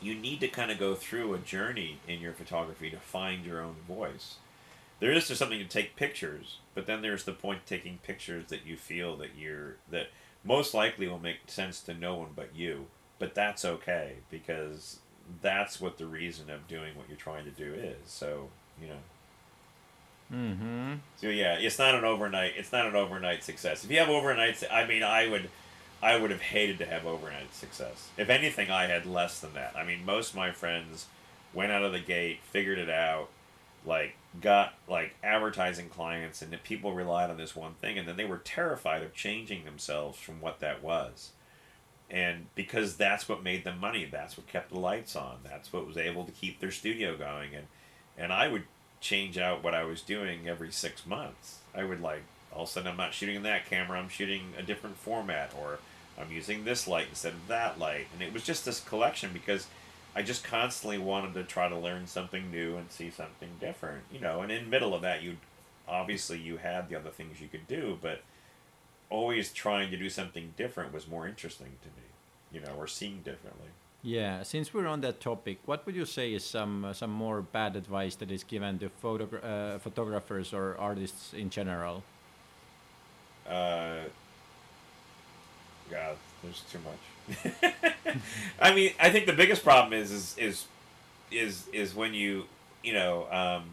you need to kind of go through a journey in your photography to find your own voice. There is just something to take pictures, but then there's the point of taking pictures that you feel that you're that most likely will make sense to no one but you. But that's okay because that's what the reason of doing what you're trying to do is. So, you know. Mm-hmm. So yeah, it's not an overnight. It's not an overnight success. If you have overnight, I mean, I would, I would have hated to have overnight success. If anything, I had less than that. I mean, most of my friends went out of the gate, figured it out, like got like advertising clients, and people relied on this one thing, and then they were terrified of changing themselves from what that was. And because that's what made them money, that's what kept the lights on, that's what was able to keep their studio going, and and I would change out what I was doing every six months. I would like all of a sudden I'm not shooting in that camera, I'm shooting a different format, or I'm using this light instead of that light, and it was just this collection because I just constantly wanted to try to learn something new and see something different, you know. And in middle of that, you obviously you had the other things you could do, but always trying to do something different was more interesting to me, you know, or seeing differently. Yeah, since we're on that topic, what would you say is some uh, some more bad advice that is given to photogra- uh, photographers or artists in general? Uh, God, there's too much. (laughs) I mean, I think the biggest problem is is is is is when you you know. Um,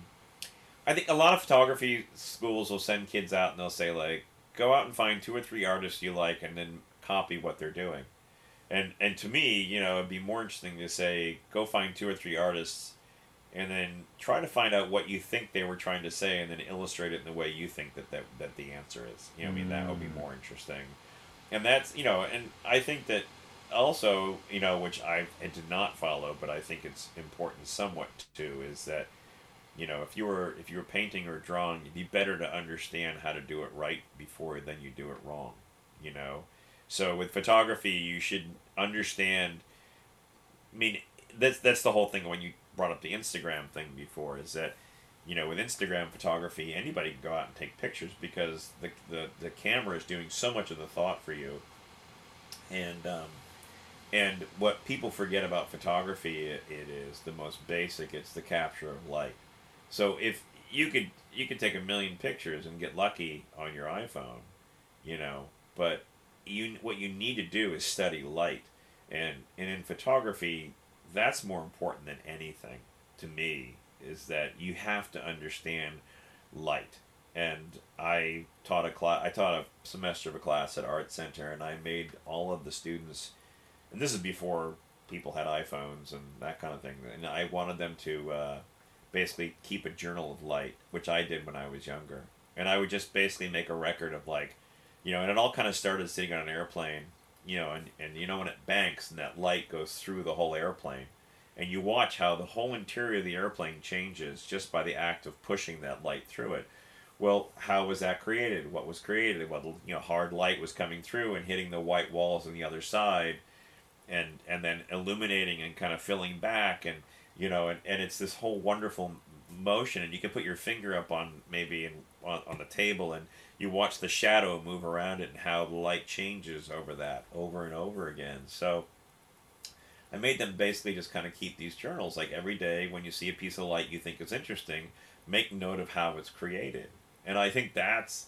I think a lot of photography schools will send kids out and they'll say like, go out and find two or three artists you like and then copy what they're doing. And and to me, you know, it'd be more interesting to say, go find two or three artists and then try to find out what you think they were trying to say and then illustrate it in the way you think that that, that the answer is you know i mean that would be more interesting and that's you know and i think that also you know which i, did not follow but i think it's important somewhat too is that you know if you were if you were painting or drawing it'd be better to understand how to do it right before then you do it wrong you know? So with photography you should understand I mean, that's that's the whole thing when you brought up the Instagram thing before is that you know with Instagram photography anybody can go out and take pictures because the the, the camera is doing so much of the thought for you. And um, and what people forget about photography it, it is the most basic it's the capture of light. So if you could you could take a million pictures and get lucky on your iPhone you know but you what you need to do is study light. And and in photography that's more important than anything to me is that you have to understand light. And i taught a class i taught a semester of a class at art center and i made all of the students and this is before people had iphones and that kind of thing and i wanted them to uh, basically keep a journal of light which i did when i was younger. And i would just basically make a record of like you know and it all kind of started sitting on an airplane you know, and, and you know when it banks and that light goes through the whole airplane, and you watch how the whole interior of the airplane changes just by the act of pushing that light through it. Well, how was that created? What was created? What you know, hard light was coming through and hitting the white walls on the other side, and and then illuminating and kind of filling back, and you know, and, and it's this whole wonderful motion, and you can put your finger up on maybe in, on, on the table and you watch the shadow move around it and how the light changes over that over and over again. So I made them basically just kind of keep these journals. Like every day when you see a piece of light you think is interesting, make note of how it's created. And I think that's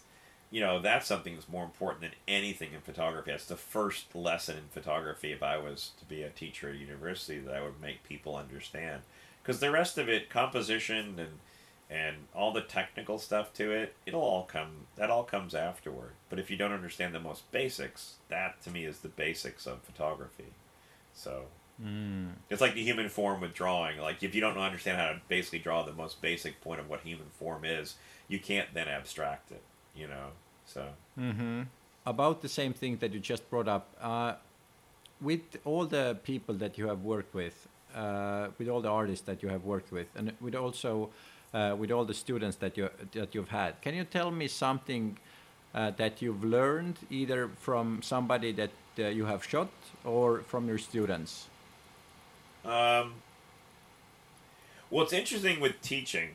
you know, that's something that's more important than anything in photography. That's the first lesson in photography if I was to be a teacher at a university that I would make people understand. Because the rest of it, composition and and all the technical stuff to it it'll all come that all comes afterward but if you don't understand the most basics that to me is the basics of photography so Mm. it's like the human form with drawing like if you don't understand how to basically draw the most basic point of what human form is you can't then abstract it you know so Mm-hmm. About the same thing that you just brought up, uh, with all the people that you have worked with, uh, with all the artists that you have worked with, and with also uh, with all the students that you that you've had, can you tell me something uh, that you've learned either from somebody that uh, you have shot or from your students? Um, well, it's interesting with teaching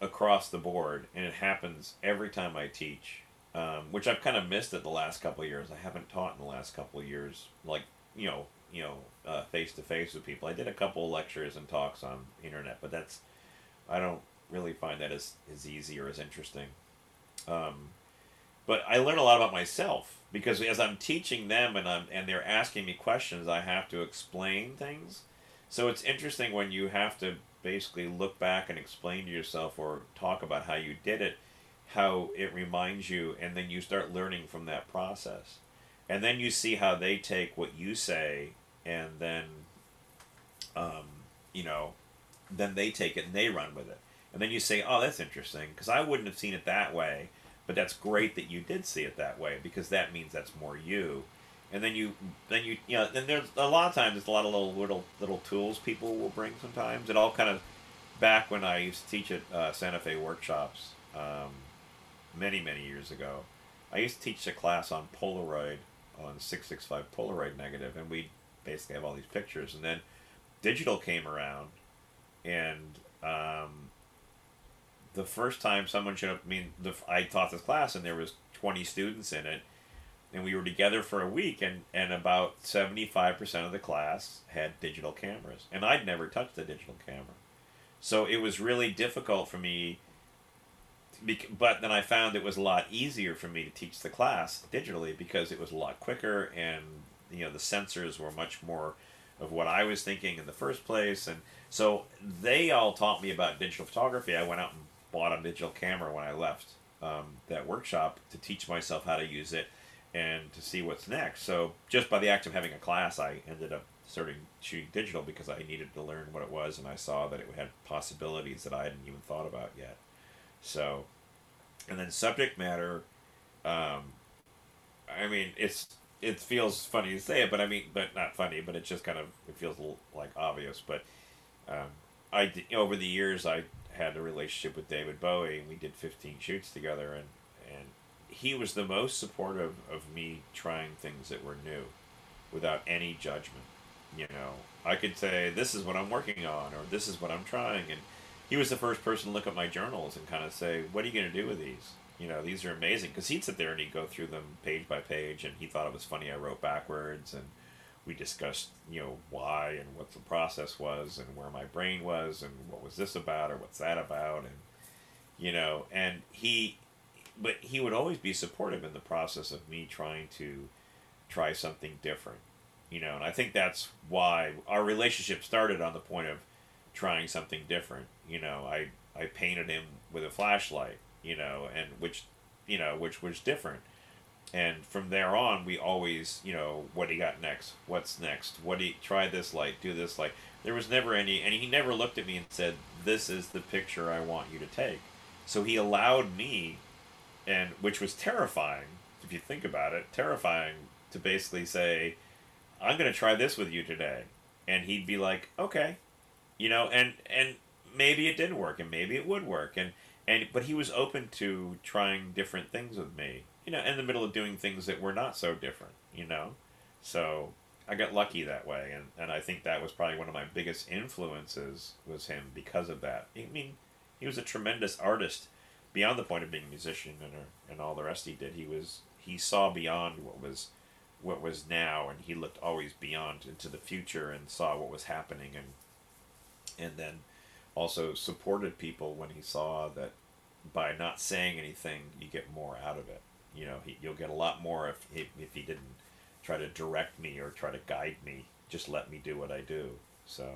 across the board, and it happens every time I teach, um, which I've kind of missed it the last couple of years. I haven't taught in the last couple of years, like you know, you know, face to face with people. I did a couple of lectures and talks on internet, but that's I don't really find that as as easy or as interesting. Um, but I learn a lot about myself because as I'm teaching them and I'm and they're asking me questions, I have to explain things. So it's interesting when you have to basically look back and explain to yourself or talk about how you did it, how it reminds you, and then you start learning from that process. And then you see how they take what you say and then, um, you know, then they take it and they run with it. And then you say, oh, that's interesting, because I wouldn't have seen it that way, but that's great that you did see it that way, because that means that's more you and then you then you you know then there's a lot of times it's a lot of little little little tools people will bring sometimes. It all kind of back when i used to teach at uh, santa fe workshops um, many many years ago i used to teach a class on polaroid on 665 polaroid negative and we basically have all these pictures. And then digital came around and um, the first time someone showed up i mean the, i taught this class and there was 20 students in it and we were together for a week and, and about 75% of the class had digital cameras. And i'd never touched a digital camera. So it was really difficult for me but then i found it was a lot easier for me to teach the class digitally because it was a lot quicker and you know the sensors were much more of what i was thinking in the first place. And so they all taught me about digital photography. I went out and bought a digital camera when i left um, that workshop to teach myself how to use it and to see what's next. So just by the act of having a class, I ended up starting shooting digital because I needed to learn what it was, and I saw that it had possibilities that I hadn't even thought about yet. So, and then subject matter. Um, I mean, it's it feels funny to say it, but I mean, but not funny, but it's just kind of it feels little, like obvious. But um, I over the years I had a relationship with David Bowie, and we did 15 shoots together, and and he was the most supportive of me trying things that were new without any judgment. You know, I could say, this is what I'm working on, or this is what I'm trying. And he was the first person to look at my journals and kind of say, what are you going to do with these? You know, these are amazing. Because he'd sit there and he'd go through them page by page, and he thought it was funny I wrote backwards. And we discussed, you know, why and what the process was, and where my brain was, and what was this about, or what's that about. And, you know, and he but he would always be supportive in the process of me trying to try something different you know and i think that's why our relationship started on the point of trying something different you know. I i painted him with a flashlight you know and which you know which was different. And from there on we always you know what he got next what's next what you try this light do this light. There was never any and he never looked at me and said this is the picture i want you to take. So he allowed me and which was terrifying if you think about it terrifying to basically say i'm going to try this with you today. And he'd be like okay you know and and maybe it didn't work and maybe it would work and and but he was open to trying different things with me you know in the middle of doing things that were not so different you know? So i got lucky that way and and i think that was probably one of my biggest influences was him because of that. I mean he was a tremendous artist beyond the point of being a musician and uh, and all the rest he did. He was he saw beyond what was what was now, and he looked always beyond into the future and saw what was happening, and and then also supported people when he saw that by not saying anything, you get more out of it. You know, he, you'll get a lot more if he, if he didn't try to direct me or try to guide me. Just let me do what I do. So,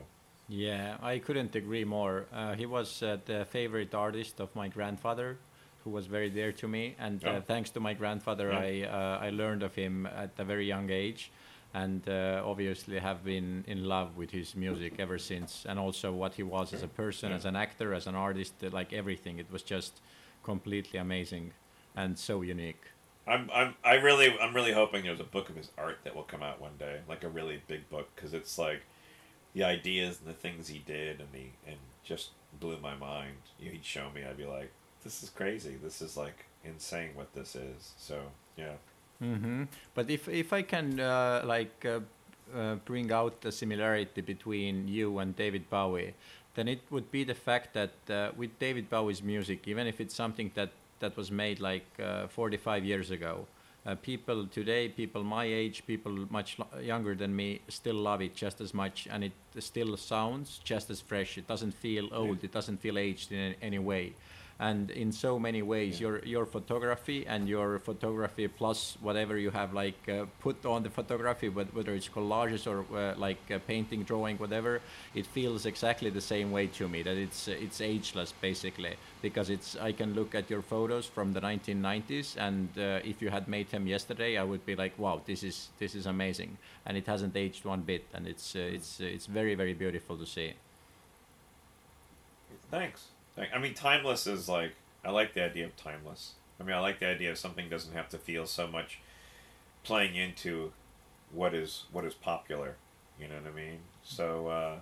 Yeah, I couldn't agree more. Uh, he was uh, the favorite artist of my grandfather, who was very dear to me, and uh, Oh. thanks to my grandfather, Yeah. I uh, I learned of him at a very young age, and uh, obviously have been in love with his music ever since, and also what he was as a person, Yeah. as an actor, as an artist, like everything. It was just completely amazing and so unique. I'm, I'm, I really, I'm really hoping there's a book of his art that will come out one day, like a really big book, because it's like the ideas and the things he did, and the, and just blew my mind. He'd show me, I'd be like, this is crazy. This is like insane what this is. So yeah, hmm But if if I can uh, like uh, uh, bring out the similarity between you and David Bowie, then it would be the fact that uh, with David Bowie's music, even if it's something that that was made like uh, 45 years ago, uh, people today, people my age, people much younger than me, still love it just as much, and it still sounds just as fresh. It doesn't feel old. It doesn't feel aged in any way and in so many ways your your photography and your photography plus whatever you have like uh, put on the photography but whether it's collages or uh, like uh, painting drawing whatever it feels exactly the same way to me that it's uh, it's ageless basically. Because it's i can look at your photos from the 1990s and uh, if you had made them yesterday i would be like wow this is this is amazing. And it hasn't aged one bit and it's uh, it's it's very very beautiful to see. Thanks. Thank- I mean, timeless is like I like the idea of timeless. I mean, I like the idea of something doesn't have to feel so much playing into what is what is popular. You know what I mean? So, uh,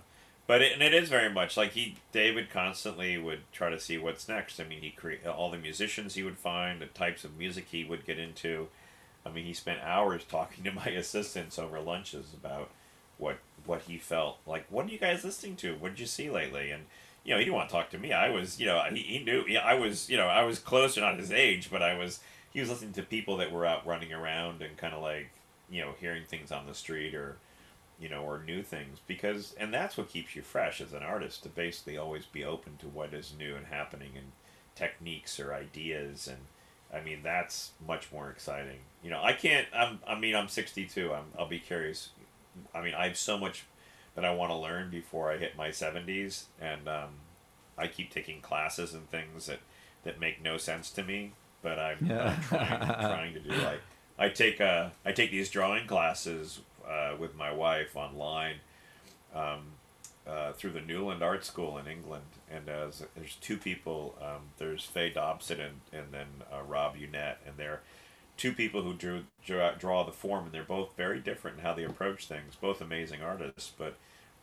but it, and it is very much like he David constantly would try to see what's next. I mean, he create all the musicians he would find, the types of music he would get into. I mean, he spent hours (laughs) talking to my assistants over lunches about what what he felt like. What are you guys listening to? What did you see lately? And you know, he didn't want to talk to me. I was, you know, he, he knew. I was, you know, I was close to not his age, but I was. He was listening to people that were out running around and kind of like, you know, hearing things on the street or, you know, or new things because, and that's what keeps you fresh as an artist to basically always be open to what is new and happening and techniques or ideas and. I mean that's much more exciting. You know, I can't. I'm. I mean, I'm 62. I'm. I'll be curious. I mean, I have so much that I want to learn before I hit my 70s, and um, I keep taking classes and things that that make no sense to me. But I'm, Yeah. I'm trying, (laughs) trying to do like I take uh I take these drawing classes uh, with my wife online. Um, uh, through the Newlyn Art School in England, and as there's two people, um, there's Faye Dobson and, and then uh, Rob Unett, and they're two people who drew, draw, draw the form, and they're both very different in how they approach things. Both amazing artists, but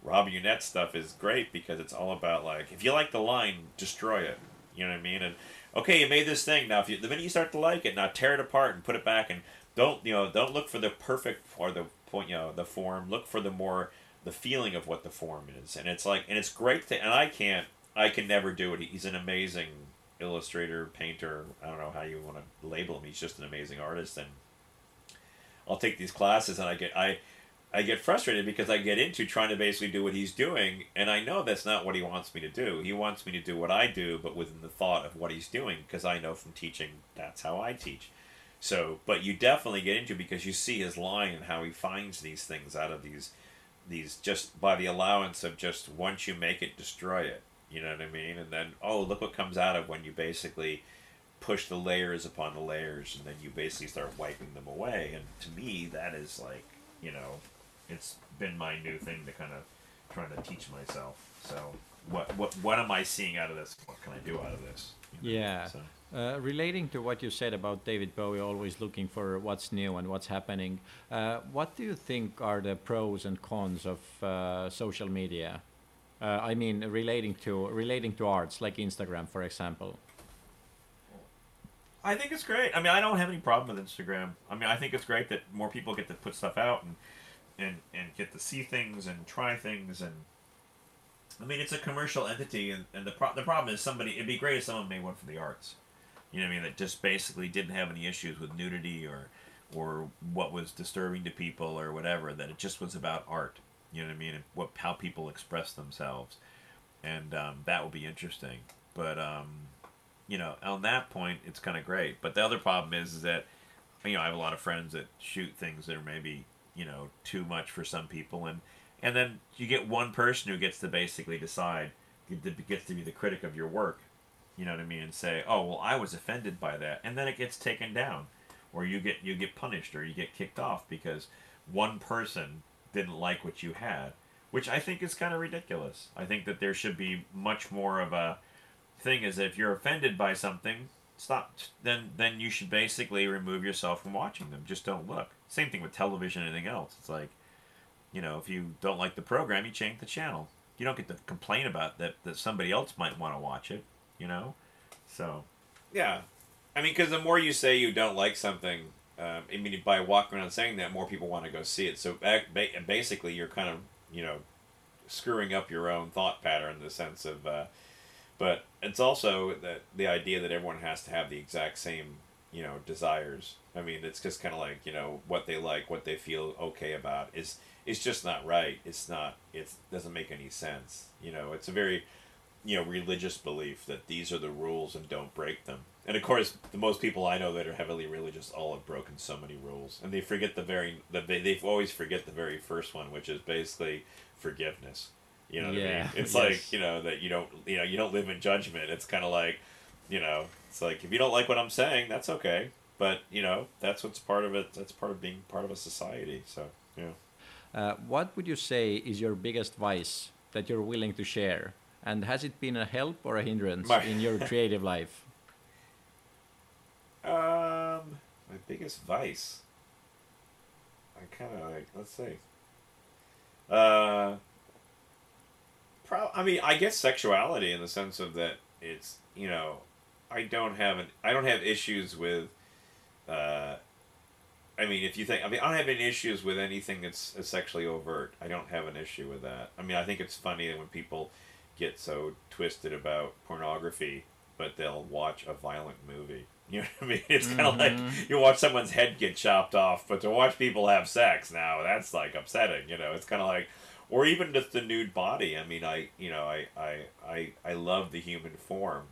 Rob Unett's stuff is great because it's all about like if you like the line, destroy it. You know what I mean? And okay, you made this thing now. If you the minute you start to like it, now tear it apart and put it back, and don't you know? Don't look for the perfect or the point, you know, the form. Look for the more the feeling of what the form is, and it's like, and it's great to. And I can't, I can never do it. He's an amazing illustrator, painter. I don't know how you want to label him. He's just an amazing artist, and I'll take these classes, and I get I. I get frustrated because I get into trying to basically do what he's doing, and I know that's not what he wants me to do. He wants me to do what I do, but within the thought of what he's doing, because I know from teaching that's how I teach. So, but you definitely get into because you see his line and how he finds these things out of these, these just by the allowance of just once you make it, destroy it. You know what I mean? And then oh, look what comes out of when you basically push the layers upon the layers, and then you basically start wiping them away. And to me, that is like you know, it's been my new thing to kind of trying to teach myself. So what what what am I seeing out of this? What can I do out of this? You know, Yeah. so. Uh, relating to what you said about David Bowie always looking for what's new and what's happening, uh, what do you think are the pros and cons of uh, social media? Uh, I mean, relating to relating to arts like Instagram, for example. I think it's great. I mean, I don't have any problem with Instagram. I mean, I think it's great that more people get to put stuff out and and and get to see things and try things and. I mean, it's a commercial entity, and, and the pro- the problem is somebody. It'd be great if someone made one for the arts. You know what I mean? That just basically didn't have any issues with nudity or or what was disturbing to people or whatever. That it just was about art. You know what I mean? And what how people express themselves, and um, that will be interesting. But um, you know, on that point, it's kind of great. But the other problem is, is that, you know, I have a lot of friends that shoot things that are maybe, you know, too much for some people, and and then you get one person who gets to basically decide, gets to be the critic of your work. You know what I mean? And say, oh well, I was offended by that, and then it gets taken down, or you get you get punished, or you get kicked off because one person didn't like what you had, which I think is kind of ridiculous. I think that there should be much more of a thing is if you're offended by something, stop. Then then you should basically remove yourself from watching them. Just don't look. Same thing with television anything else. It's like, you know, if you don't like the program, you change the channel. You don't get to complain about that that somebody else might want to watch it. You know, so yeah, I mean, because the more you say you don't like something, um, I mean, by walking around saying that, more people want to go see it. So basically, you're kind of you know screwing up your own thought pattern in the sense of. Uh, but it's also that the idea that everyone has to have the exact same you know desires i mean it's just kind of like you know what they like what they feel okay about is it's just not right it's not it doesn't make any sense you know it's a very you know religious belief that these are the rules and don't break them and of course the most people i know that are heavily religious all have broken so many rules and they forget the very the, they, they always forget the very first one which is basically forgiveness you know what yeah. I mean? It's yes. like, you know, that you don't you know, you don't live in judgment. It's kinda like, you know, it's like if you don't like what I'm saying, that's okay. But, you know, that's what's part of it that's part of being part of a society. So yeah. Uh, what would you say is your biggest vice that you're willing to share? And has it been a help or a hindrance my in your (laughs) creative life? Um, my biggest vice. I kind of like. Let's see. Uh, Pro- I mean, I guess sexuality in the sense of that it's you know, I don't have an I don't have issues with. Uh, I mean, if you think, I mean, I don't have any issues with anything that's sexually overt. I don't have an issue with that. I mean, I think it's funny when people get so twisted about pornography, but they'll watch a violent movie. (laughs) You know what I mean? It's kind of mm-hmm. like you watch someone's head get chopped off, but to watch people have sex now, that's like upsetting. You know, it's kind of like, or even just the nude body. I mean, I you know I I I I love the human form.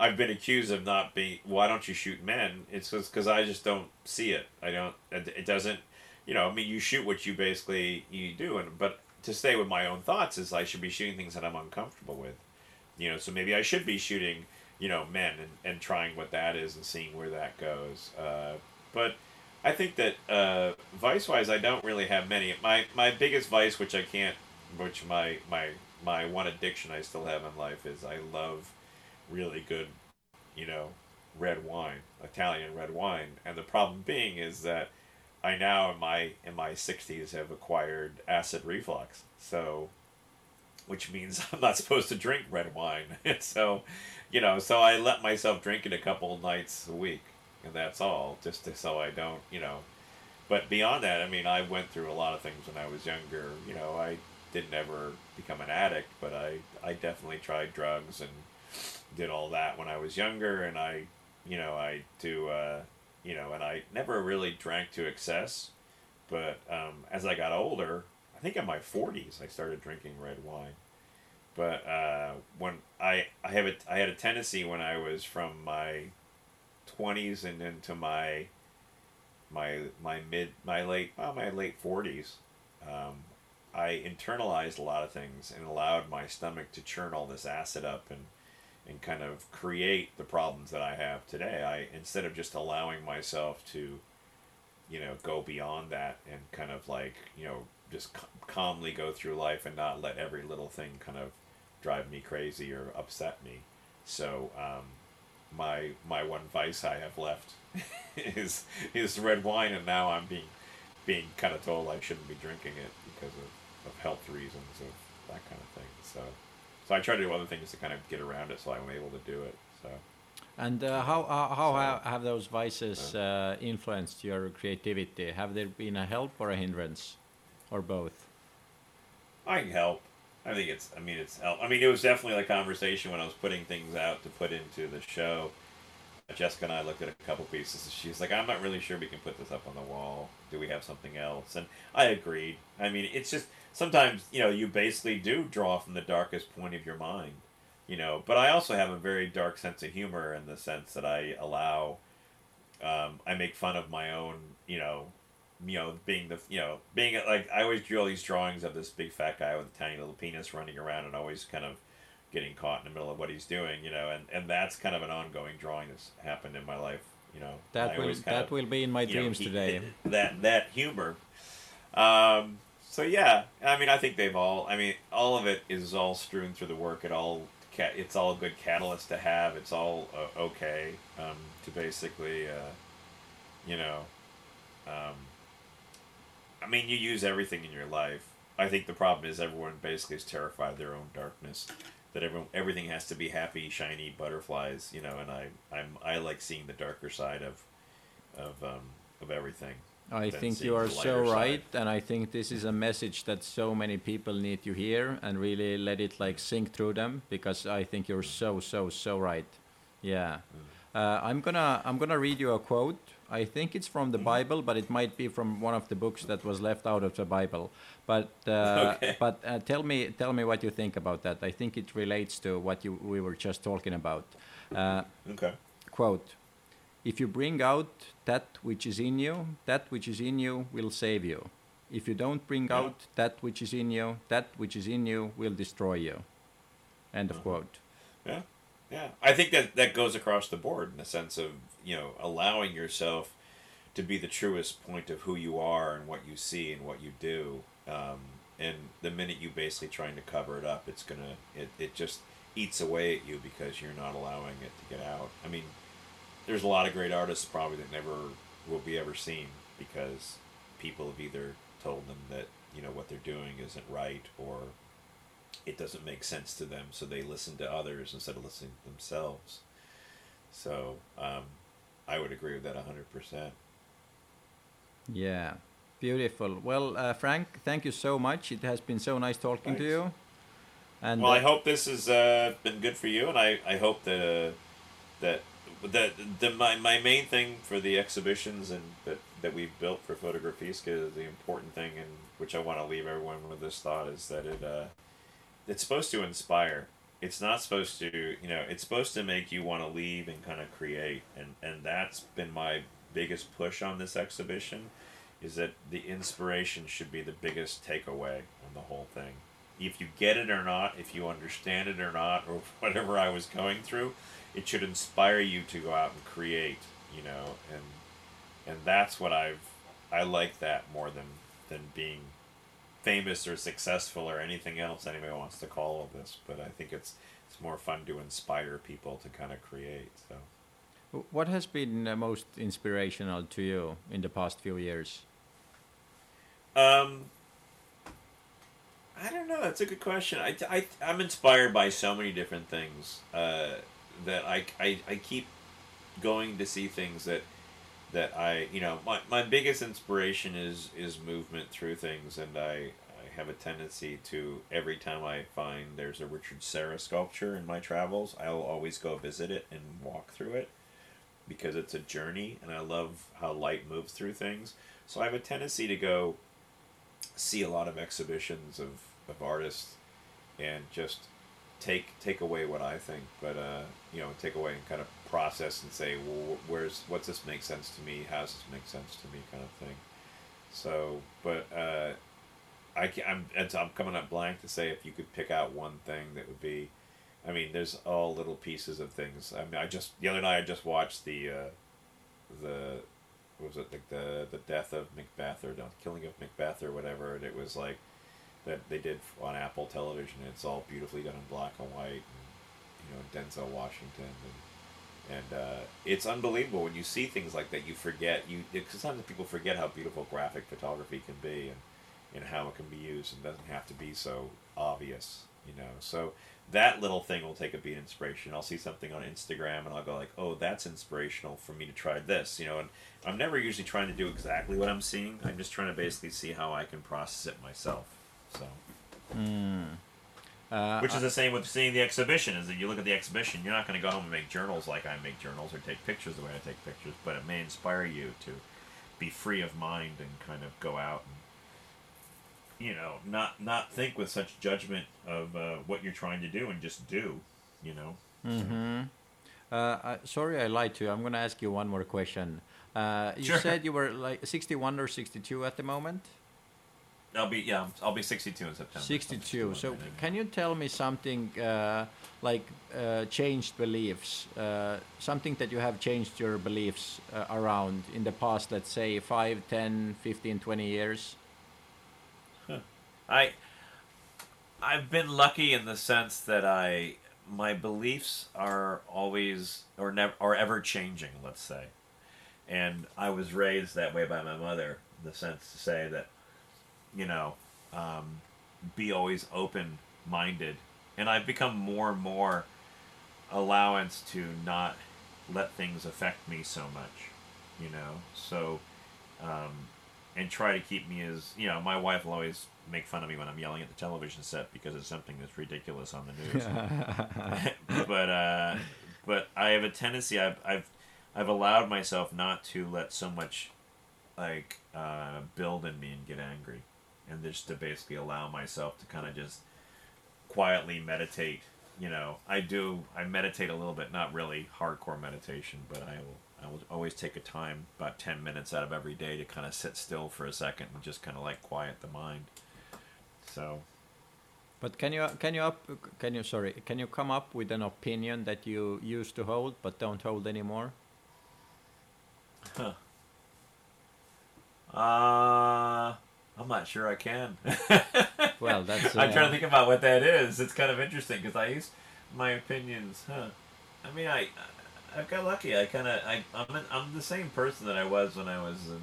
I've been accused of not being. Why don't you shoot men? It's because I just don't see it. I don't. It doesn't. You know. I mean, you shoot what you basically you do, and but to stay with my own thoughts is I should be shooting things that I'm uncomfortable with. You know, so maybe I should be shooting, you know, men and, and trying what that is and seeing where that goes. Uh, but I think that uh, vice wise, I don't really have many. My my biggest vice, which I can't, which my my my one addiction I still have in life is I love really good, you know, red wine, Italian red wine. And the problem being is that I now in my in my sixties have acquired acid reflux. So, which means (laughs) I'm not supposed to drink red wine. (laughs) so, you know, so I let myself drink it a couple nights a week and that's all. Just to, so I don't, you know. But beyond that, I mean, I went through a lot of things when I was younger. You know, I didn't ever become an addict, but I I definitely tried drugs and did all that when I was younger, and I, you know, I do, uh, you know, and I never really drank to excess. But um, as I got older, I think in my forties, I started drinking red wine. But uh, when I I have a I had a tendency when I was from my 20s and into my my my mid my late well, my late 40s um, I internalized a lot of things and allowed my stomach to churn all this acid up and and kind of create the problems that I have today. I instead of just allowing myself to you know go beyond that and kind of like you know just calmly go through life and not let every little thing kind of drive me crazy or upset me. So um, my my one vice I have left (laughs) is is red wine, and now I'm being being kind of told I shouldn't be drinking it because of, of health reasons of that kind of thing. So so I try to do other things to kind of get around it, so I'm able to do it. So. And uh, how how, how so, have those vices uh, influenced your creativity? Have there been a help or a hindrance, or both? I can help. I think it's. I mean, it's. I mean, it was definitely a conversation when I was putting things out to put into the show. Jessica and I looked at a couple pieces. And she's like, "I'm not really sure we can put this up on the wall. Do we have something else?" And I agreed. I mean, it's just sometimes you know you basically do draw from the darkest point of your mind, you know. But I also have a very dark sense of humor in the sense that I allow. Um, I make fun of my own, you know, you know, being the you know, being like I always drew all these drawings of this big fat guy with a tiny little penis running around and always kind of getting caught in the middle of what he's doing, you know, and, and that's kind of an ongoing drawing that's happened in my life, you know. That will that of- will be in my you know, dreams he- today. That that humor. Um, so yeah, I mean, I think they've all. I mean, all of it is all strewn through the work. It all. It's all a good catalyst to have. It's all uh, okay um, to basically, uh, you know. Um, I mean, you use everything in your life. I think the problem is everyone basically is terrified of their own darkness. That everyone, everything has to be happy, shiny butterflies, you know. And I, I'm, I like seeing the darker side of, of, um, of everything. I think you are so lighter side. right, and I think this is a message that so many people need to hear and really let it like sink through them because I think you're so so so right. Yeah, Mm. uh, I'm gonna I'm gonna read you a quote. I think it's from the Mm-hmm. Bible, but it might be from one of the books that was left out of the Bible. But uh, Okay. (laughs) but uh, tell me tell me what you think about that. I think it relates to what you we were just talking about. Uh, Okay. quote if you bring out that which is in you that which is in you will save you if you don't bring Yeah. out that which is in you that which is in you will destroy you end of Uh-huh. quote Yeah, yeah. I think that that goes across the board in the sense of you know allowing yourself to be the truest point of who you are and what you see and what you do. Um, and the minute you basically trying to cover it up, it's gonna it, it just eats away at you because you're not allowing it to get out. I mean, there's a lot of great artists probably that never will be ever seen because people have either told them that you know what they're doing isn't right or it doesn't make sense to them, so they listen to others instead of listening to themselves. So um, I would agree with that hundred percent. yeah beautiful well uh, frank thank you so much it has been so nice talking to you and Well, I uh, hope this has uh, been good for you, and I, I hope that that that the my, my main thing for the exhibitions and that that we've built for Fotografiska, the important thing, and which I want to leave everyone with this thought is that it uh, it's supposed to inspire. It's not supposed to, you know, it's supposed to make you want to leave and kind of create, and and that's been my biggest push on this exhibition, is that the inspiration should be the biggest takeaway on the whole thing. If you get it or not, if you understand it or not, or (laughs) whatever I was going through, it should inspire you to go out and create, you know, and and that's what I've I like that more than than being famous or successful or anything else anybody wants to call all this. But I think it's it's more fun to inspire people to kind of create. So what has been uh, most inspirational to you in the past few years Um, I don't know. That's a good question. I, I, I'm inspired by so many different things uh, that I, I, I keep going to see things that that I you know my, my biggest inspiration is is movement through things and I, I have a tendency to every time I find there's a Richard Serra sculpture in my travels I'll always go visit it and walk through it because it's a journey and I love how light moves through things. So I have a tendency to go see a lot of exhibitions of, of artists and just take take away what I think, but uh, you know, take away and kind of process and say, well, where's what's this make sense to me? How does this make sense to me? Kind of thing. So, but uh, I can, I'm and so I'm coming up blank to say if you could pick out one thing that would be. I mean, there's all little pieces of things. I mean, I just the other night I just watched the uh, the what was it like the the death of Macbeth or the killing of Macbeth or whatever, and it was like that they did on Apple Television. It's all beautifully done in black and white, and you know Denzel Washington, and and uh, it's unbelievable when you see things like that. You forget you because sometimes people forget how beautiful graphic photography can be, and and how it can be used, and doesn't have to be so obvious, you know. So that little thing will take a beat inspiration. I'll see something on Instagram and I'll go like, "Oh, that's inspirational for me to try this," you know. And I'm never usually trying to do exactly what I'm seeing. I'm just trying to basically see how I can process it myself. So, uh, which is the same with seeing the exhibition. Is that you look at the exhibition, you're not going to go home and make journals like I make journals or take pictures the way I take pictures, but it may inspire you to be free of mind and kind of go out and you know not not think with such judgment of uh, what you're trying to do and just do. You know. hmm Uh, uh, sorry, I lied to you. I'm going to ask you one more question. Uh, you Sure. said you were like 61 or 62 at the moment. I'll be yeah. I'll be 62 in September. 62. So can you tell me something uh, like uh, changed beliefs? Uh, something that you have changed your beliefs uh, around in the past, let's say 5, 10, 15, 20 years? I I've been lucky in the sense that I my beliefs are always or never are ever changing, let's say. And I was raised that way by my mother, in the sense to say that, you know, um, be always open minded. And I've become more and more allowance to not let things affect me so much, you know. So um, and try to keep me as you know my wife will always make fun of me when i'm yelling at the television set because it's something that's ridiculous on the news (laughs) (laughs) but uh but i have a tendency i've i've i've allowed myself not to let so much like uh build in me and get angry and just to basically allow myself to kind of just quietly meditate you know i do i meditate a little bit not really hardcore meditation but i will i will always take a time about 10 minutes out of every day to kind of sit still for a second and just kind of like quiet the mind so But can you can you up can you sorry can you come up with an opinion that you used to hold but don't hold anymore? Huh. Uh i'm not sure i can. (laughs) Well, that's, i'm trying uh, to think about what that is. It's kind of interesting because i use my opinions huh. I mean i I've got lucky. I kind of i I'm, an, I'm the same person that i was when i was in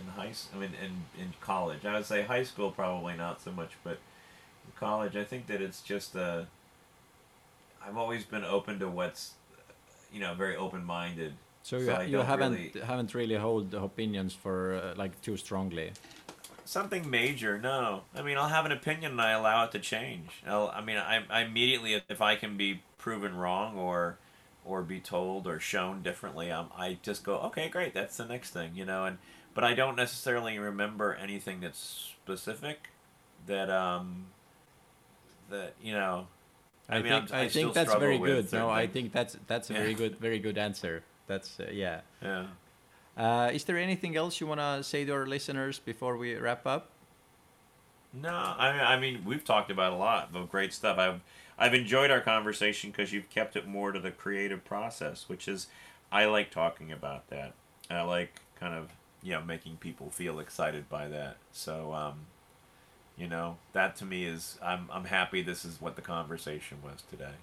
in high I mean in in college. I would say high school probably not so much but in college i think that it's just uh i've always been open to what's you know very open-minded. So So you, I you haven't really- haven't really hold opinions for uh, like too strongly. Something major no i mean i'll have an opinion and i allow it to change I'll, i mean I, I immediately if i can be proven wrong or or be told or shown differently um, i just go okay great that's the next thing you know and but i don't necessarily remember anything that's specific that um that you know I, mean, think I'm- I I think that's very good. No, I think that's that's a Yeah. very good very good answer. That's uh, yeah. yeah Uh, is there anything else you want to say to our listeners before we wrap up? No, I mean, I mean, we've talked about a lot of great stuff. I've I've enjoyed our conversation because you've kept it more to the creative process, which is I like talking about that. I like kind of you know making people feel excited by that. So um, you know that to me is I'm I'm happy this is what the conversation was today.